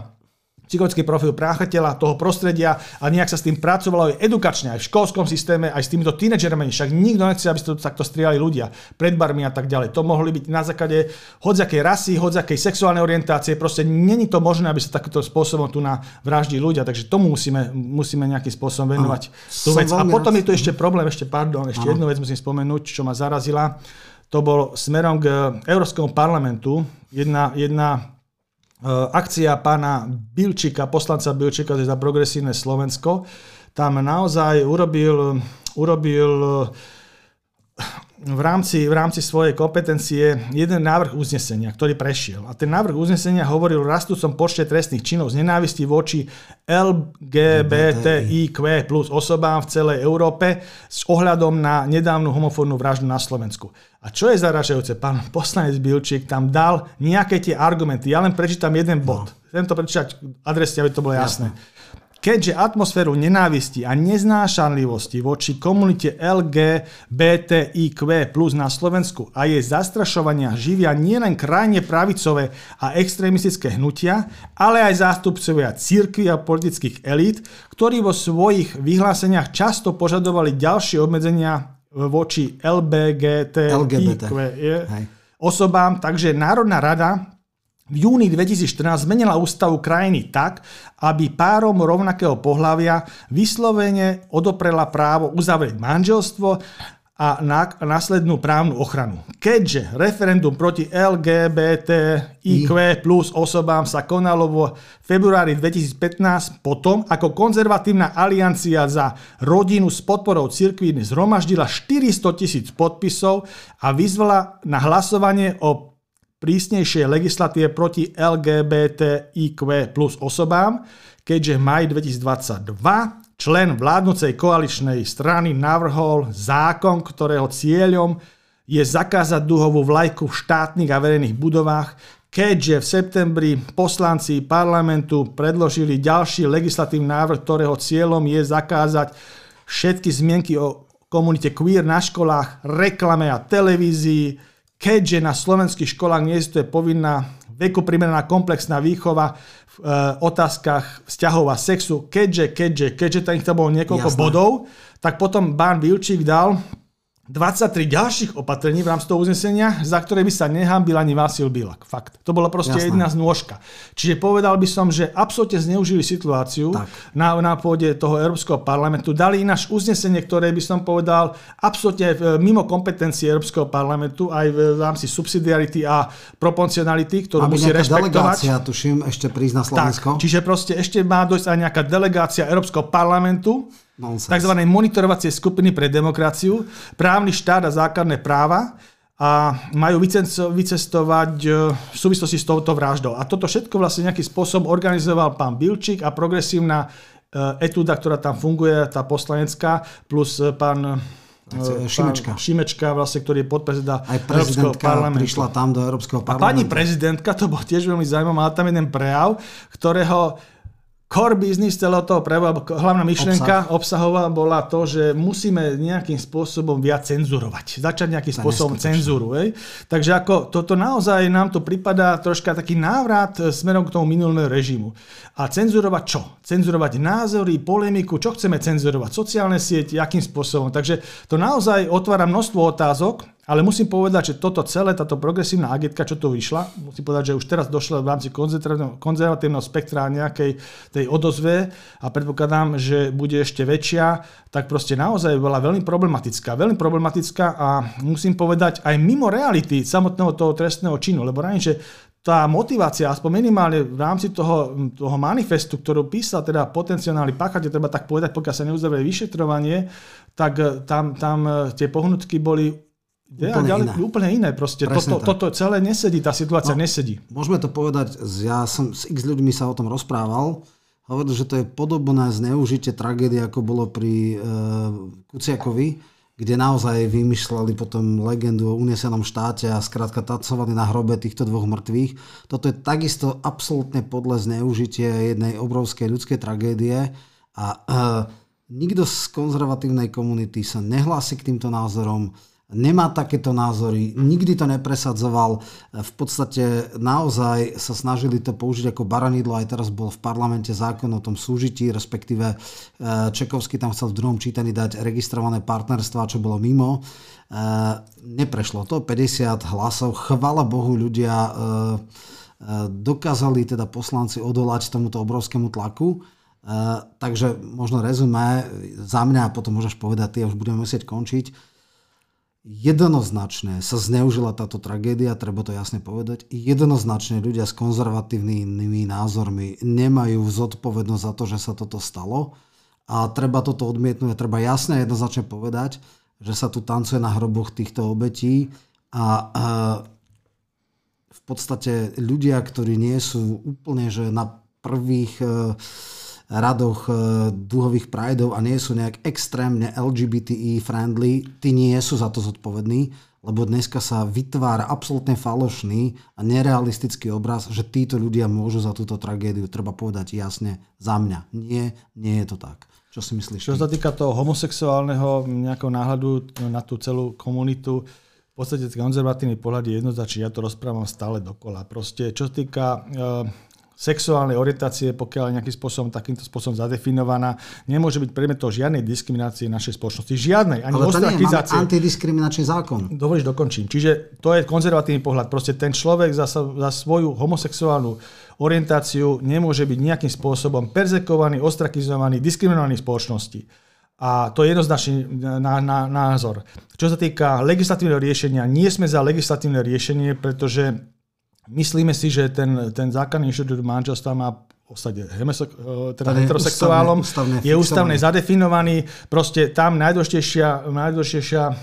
psychologický profil práchateľa, toho prostredia a nejak sa s tým pracovalo aj edukačne, aj v školskom systéme, aj s týmito tínedžermi. Však nikto nechce, aby to takto strieľali ľudia pred barmi a tak ďalej. To mohli byť na základe hodziakej rasy, hodziakej sexuálnej orientácie. Proste není to možné, aby sa takýmto spôsobom tu na vraždí ľudia. Takže tomu musíme, musíme nejakým spôsobom venovať tú vec. A potom je tu ešte problém, ešte pardon, ešte jednu vec musím spomenúť, čo ma zarazila. To bol smerom k Európskemu parlamentu jedna, jedna akcia pána Bilčika, poslanca Bilčika za progresívne Slovensko, tam naozaj urobil, urobil v rámci, v rámci svojej kompetencie jeden návrh uznesenia, ktorý prešiel. A ten návrh uznesenia hovoril o rastúcom počte trestných činov z nenávisti voči LGBTIQ plus osobám v celej Európe s ohľadom na nedávnu homofónnu vraždu na Slovensku. A čo je zaražajúce? Pán poslanec Bilčík tam dal nejaké tie argumenty. Ja len prečítam jeden bod. No. Chcem to prečítať adresne, aby to bolo jasné. jasné. Keďže atmosféru nenávisti a neznášanlivosti voči komunite LGBTIQ plus na Slovensku a jej zastrašovania živia nielen krajne pravicové a extrémistické hnutia, ale aj zástupcovia církvy a politických elít, ktorí vo svojich vyhláseniach často požadovali ďalšie obmedzenia voči LBGTIQ osobám. Takže Národná rada v júni 2014 zmenila ústavu krajiny tak, aby párom rovnakého pohľavia vyslovene odoprela právo uzavrieť manželstvo a následnú právnu ochranu. Keďže referendum proti LGBTIQ plus osobám sa konalo vo februári 2015 potom, ako konzervatívna aliancia za rodinu s podporou cirkví zhromaždila 400 tisíc podpisov a vyzvala na hlasovanie o prísnejšie legislatíve proti LGBTIQ plus osobám, keďže v maji 2022 člen vládnucej koaličnej strany navrhol zákon, ktorého cieľom je zakázať duhovú vlajku v štátnych a verejných budovách, keďže v septembri poslanci parlamentu predložili ďalší legislatívny návrh, ktorého cieľom je zakázať všetky zmienky o komunite queer na školách, reklame a televízii, keďže na slovenských školách neexistuje povinná veku primeraná komplexná výchova v e, otázkach vzťahov a sexu, keďže, keďže, keďže tam bolo niekoľko Jasné. bodov, tak potom Bán Vilčík dal 23 ďalších opatrení v rámci toho uznesenia, za ktoré by sa nehambil ani Vasil Bilak. Fakt. To bola proste Jasné. jedna z nôžka. Čiže povedal by som, že absolútne zneužili situáciu na, na pôde toho Európskeho parlamentu. Dali ináč uznesenie, ktoré by som povedal absolútne mimo kompetencie Európskeho parlamentu, aj v rámci subsidiarity a proporcionality, ktorú Aby musí rešpektovať.
delegácia, tuším, ešte prísť na Slovensko.
Tak, čiže proste ešte má dojsť aj nejaká delegácia Európskeho parlamentu, tzv. monitorovacie skupiny pre demokraciu, právny štát a základné práva a majú vycestovať e, v súvislosti s touto vraždou. A toto všetko vlastne nejakým spôsobom organizoval pán Bilčík a progresívna e, etúda, ktorá tam funguje, tá poslanecká, plus e, pán
Šimečka.
Pán Šimečka, vlastne, ktorý je podpredseda Európskeho parlamentu.
prišla tam do Európskeho parlamentu.
A pani prezidentka, to bol tiež veľmi zaujímavé, mala tam jeden prejav, ktorého core business celého toho prejavu, hlavná myšlienka Obsah. obsahová bola to, že musíme nejakým spôsobom viac cenzurovať. Začať nejakým spôsobom cenzúru. Hej? Takže ako toto naozaj nám to pripadá troška taký návrat smerom k tomu minulému režimu. A cenzurovať čo? Cenzurovať názory, polemiku, čo chceme cenzurovať? Sociálne siete, akým spôsobom? Takže to naozaj otvára množstvo otázok, ale musím povedať, že toto celé, táto progresívna agentka, čo tu vyšla, musím povedať, že už teraz došla v rámci konzervatívneho, spektra nejakej tej odozve a predpokladám, že bude ešte väčšia, tak proste naozaj bola veľmi problematická. Veľmi problematická a musím povedať aj mimo reality samotného toho trestného činu, lebo ráne, že tá motivácia, aspoň minimálne v rámci toho, toho manifestu, ktorú písal teda potenciálny páchateľ, treba tak povedať, pokiaľ sa neuzavrie vyšetrovanie, tak tam, tam tie pohnutky boli ja, úplne, ďalej, iné. úplne iné. Proste. toto, toto celé nesedí, tá situácia no, nesedí.
Môžeme to povedať, ja som s x ľuďmi sa o tom rozprával, hovoril, že to je podobné zneužitie tragédie, ako bolo pri e, Kuciakovi, kde naozaj vymýšľali potom legendu o unesenom štáte a skrátka tacovali na hrobe týchto dvoch mŕtvych. Toto je takisto absolútne podle zneužitie jednej obrovskej ľudskej tragédie a e, nikto z konzervatívnej komunity sa nehlási k týmto názorom nemá takéto názory, nikdy to nepresadzoval. V podstate naozaj sa snažili to použiť ako baranidlo. Aj teraz bol v parlamente zákon o tom súžití, respektíve e, Čekovský tam chcel v druhom čítaní dať registrované partnerstva, čo bolo mimo. E, neprešlo to, 50 hlasov. Chvala Bohu ľudia e, dokázali teda poslanci odolať tomuto obrovskému tlaku. takže možno rezumé za mňa a potom môžeš povedať, ty už budeme musieť končiť jednoznačne sa zneužila táto tragédia, treba to jasne povedať. Jednoznačne ľudia s konzervatívnymi názormi nemajú zodpovednosť za to, že sa toto stalo. A treba toto odmietnúť a treba jasne a jednoznačne povedať, že sa tu tancuje na hroboch týchto obetí a, a v podstate ľudia, ktorí nie sú úplne že na prvých e, radoch e, dúhových prajdov a nie sú nejak extrémne LGBTI friendly, tí nie sú za to zodpovední, lebo dneska sa vytvára absolútne falošný a nerealistický obraz, že títo ľudia môžu za túto tragédiu, treba povedať jasne, za mňa. Nie, nie je to tak. Čo si myslíš?
Čo sa týka toho homosexuálneho nejakého náhľadu na tú celú komunitu, v podstate konzervatívny pohľad je jednoznačný, ja to rozprávam stále dokola. Proste, čo sa týka uh, sexuálnej orientácie, pokiaľ nejakým spôsobom takýmto spôsobom zadefinovaná, nemôže byť predmetom žiadnej diskriminácie našej spoločnosti. Žiadnej, ani
Ale nie, máme antidiskriminačný zákon.
Dovolíš, dokončím. Čiže to je konzervatívny pohľad. Proste ten človek za, za svoju homosexuálnu orientáciu nemôže byť nejakým spôsobom perzekovaný, ostrakizovaný, diskriminovaný v spoločnosti. A to je jednoznačný názor. Čo sa týka legislatívneho riešenia, nie sme za legislatívne riešenie, pretože Myslíme si, že ten, ten základný inštitút manželstva má osade eh, teda heterosexuálom, ústavne, ústavne je ústavne zadefinovaný. Proste tam najdôležitejšia, najdôležitejšia eh,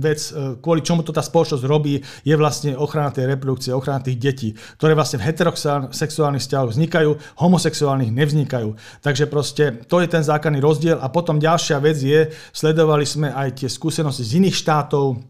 vec, eh, kvôli čomu to tá spoločnosť robí, je vlastne ochrana tej reprodukcie, ochrana tých detí, ktoré vlastne v heterosexuálnych vzťahoch vznikajú, homosexuálnych nevznikajú. Takže proste to je ten základný rozdiel. A potom ďalšia vec je, sledovali sme aj tie skúsenosti z iných štátov,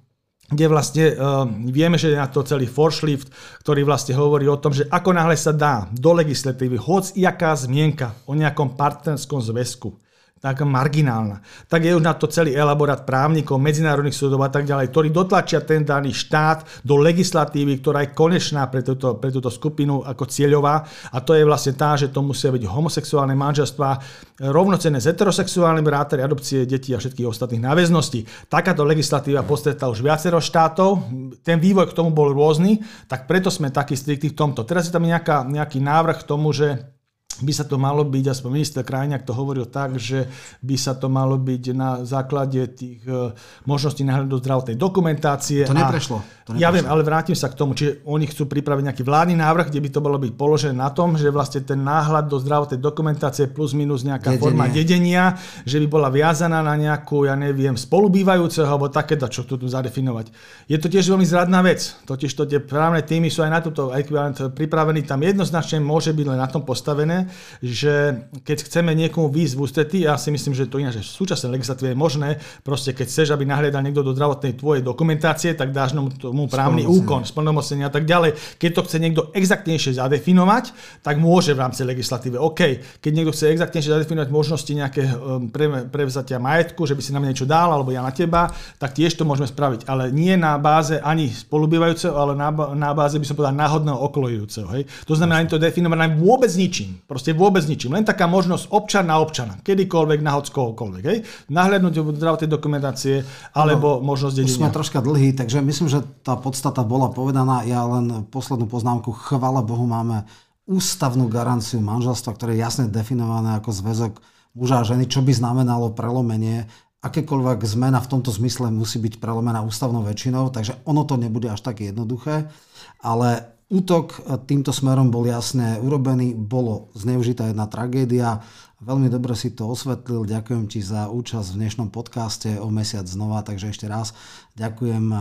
kde vlastne uh, vieme, že je na to celý foršlift, ktorý vlastne hovorí o tom, že ako náhle sa dá do legislatívy hoc jaká zmienka o nejakom partnerskom zväzku, taká marginálna, tak je už na to celý elaborát právnikov, medzinárodných súdov a tak ďalej, ktorí dotlačia ten daný štát do legislatívy, ktorá je konečná pre túto, pre túto skupinu ako cieľová a to je vlastne tá, že to musia byť homosexuálne manželstvá, rovnocené s heterosexuálnym rátari, adopcie detí a všetkých ostatných náväzností. Takáto legislatíva postretá už viacero štátov, ten vývoj k tomu bol rôzny, tak preto sme takí striktí v tomto. Teraz je tam nejaká, nejaký návrh k tomu, že by sa to malo byť, aspoň minister Krajňák to hovoril tak, že by sa to malo byť na základe tých e, možností náhľadu do zdravotnej dokumentácie.
To neprešlo. To neprešlo.
Ja viem, ale vrátim sa k tomu. Čiže oni chcú pripraviť nejaký vládny návrh, kde by to bolo byť položené na tom, že vlastne ten náhľad do zdravotnej dokumentácie plus minus nejaká Dedenie. forma dedenia, že by bola viazaná na nejakú, ja neviem, spolubývajúceho alebo takéto, čo tu zadefinovať. Je to tiež veľmi zradná vec. Totiž to tie právne týmy sú aj na túto ekvivalent pripravení. Tam jednoznačne môže byť len na tom postavené, že keď chceme niekomu výjsť v ústretí, ja si myslím, že to ináč v súčasnej legislatíve je možné, proste keď chceš, aby nahliadal niekto do zdravotnej tvojej dokumentácie, tak dáš tomu právny úkon, splnomocnenia a tak ďalej. Keď to chce niekto exaktnejšie zadefinovať, tak môže v rámci legislatíve. OK, keď niekto chce exaktnejšie zadefinovať možnosti nejaké um, pre, prevzatia majetku, že by si na mňa niečo dal, alebo ja na teba, tak tiež to môžeme spraviť. Ale nie na báze ani spolubývajúceho, ale na, na báze by som povedal náhodného okolujúceho. Hej. To znamená, ani to definované vôbec ničím. Proste vôbec ničím. Len taká možnosť občan na občana. Kedykoľvek, na hockoľvek. Hej. Nahľadnúť do zdravotnej dokumentácie alebo no, možnosť dedenia.
Už sme troška dlhý, takže myslím, že tá podstata bola povedaná. Ja len poslednú poznámku. Chvala Bohu máme ústavnú garanciu manželstva, ktoré je jasne definované ako zväzok muža a ženy, čo by znamenalo prelomenie akékoľvek zmena v tomto zmysle musí byť prelomená ústavnou väčšinou, takže ono to nebude až tak jednoduché, ale Útok týmto smerom bol jasne urobený, bolo zneužitá jedna tragédia. Veľmi dobre si to osvetlil, ďakujem ti za účasť v dnešnom podcaste o mesiac znova, takže ešte raz ďakujem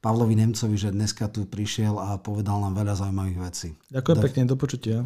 Pavlovi Nemcovi, že dneska tu prišiel a povedal nám veľa zaujímavých vecí.
Ďakujem do... pekne, do počutia.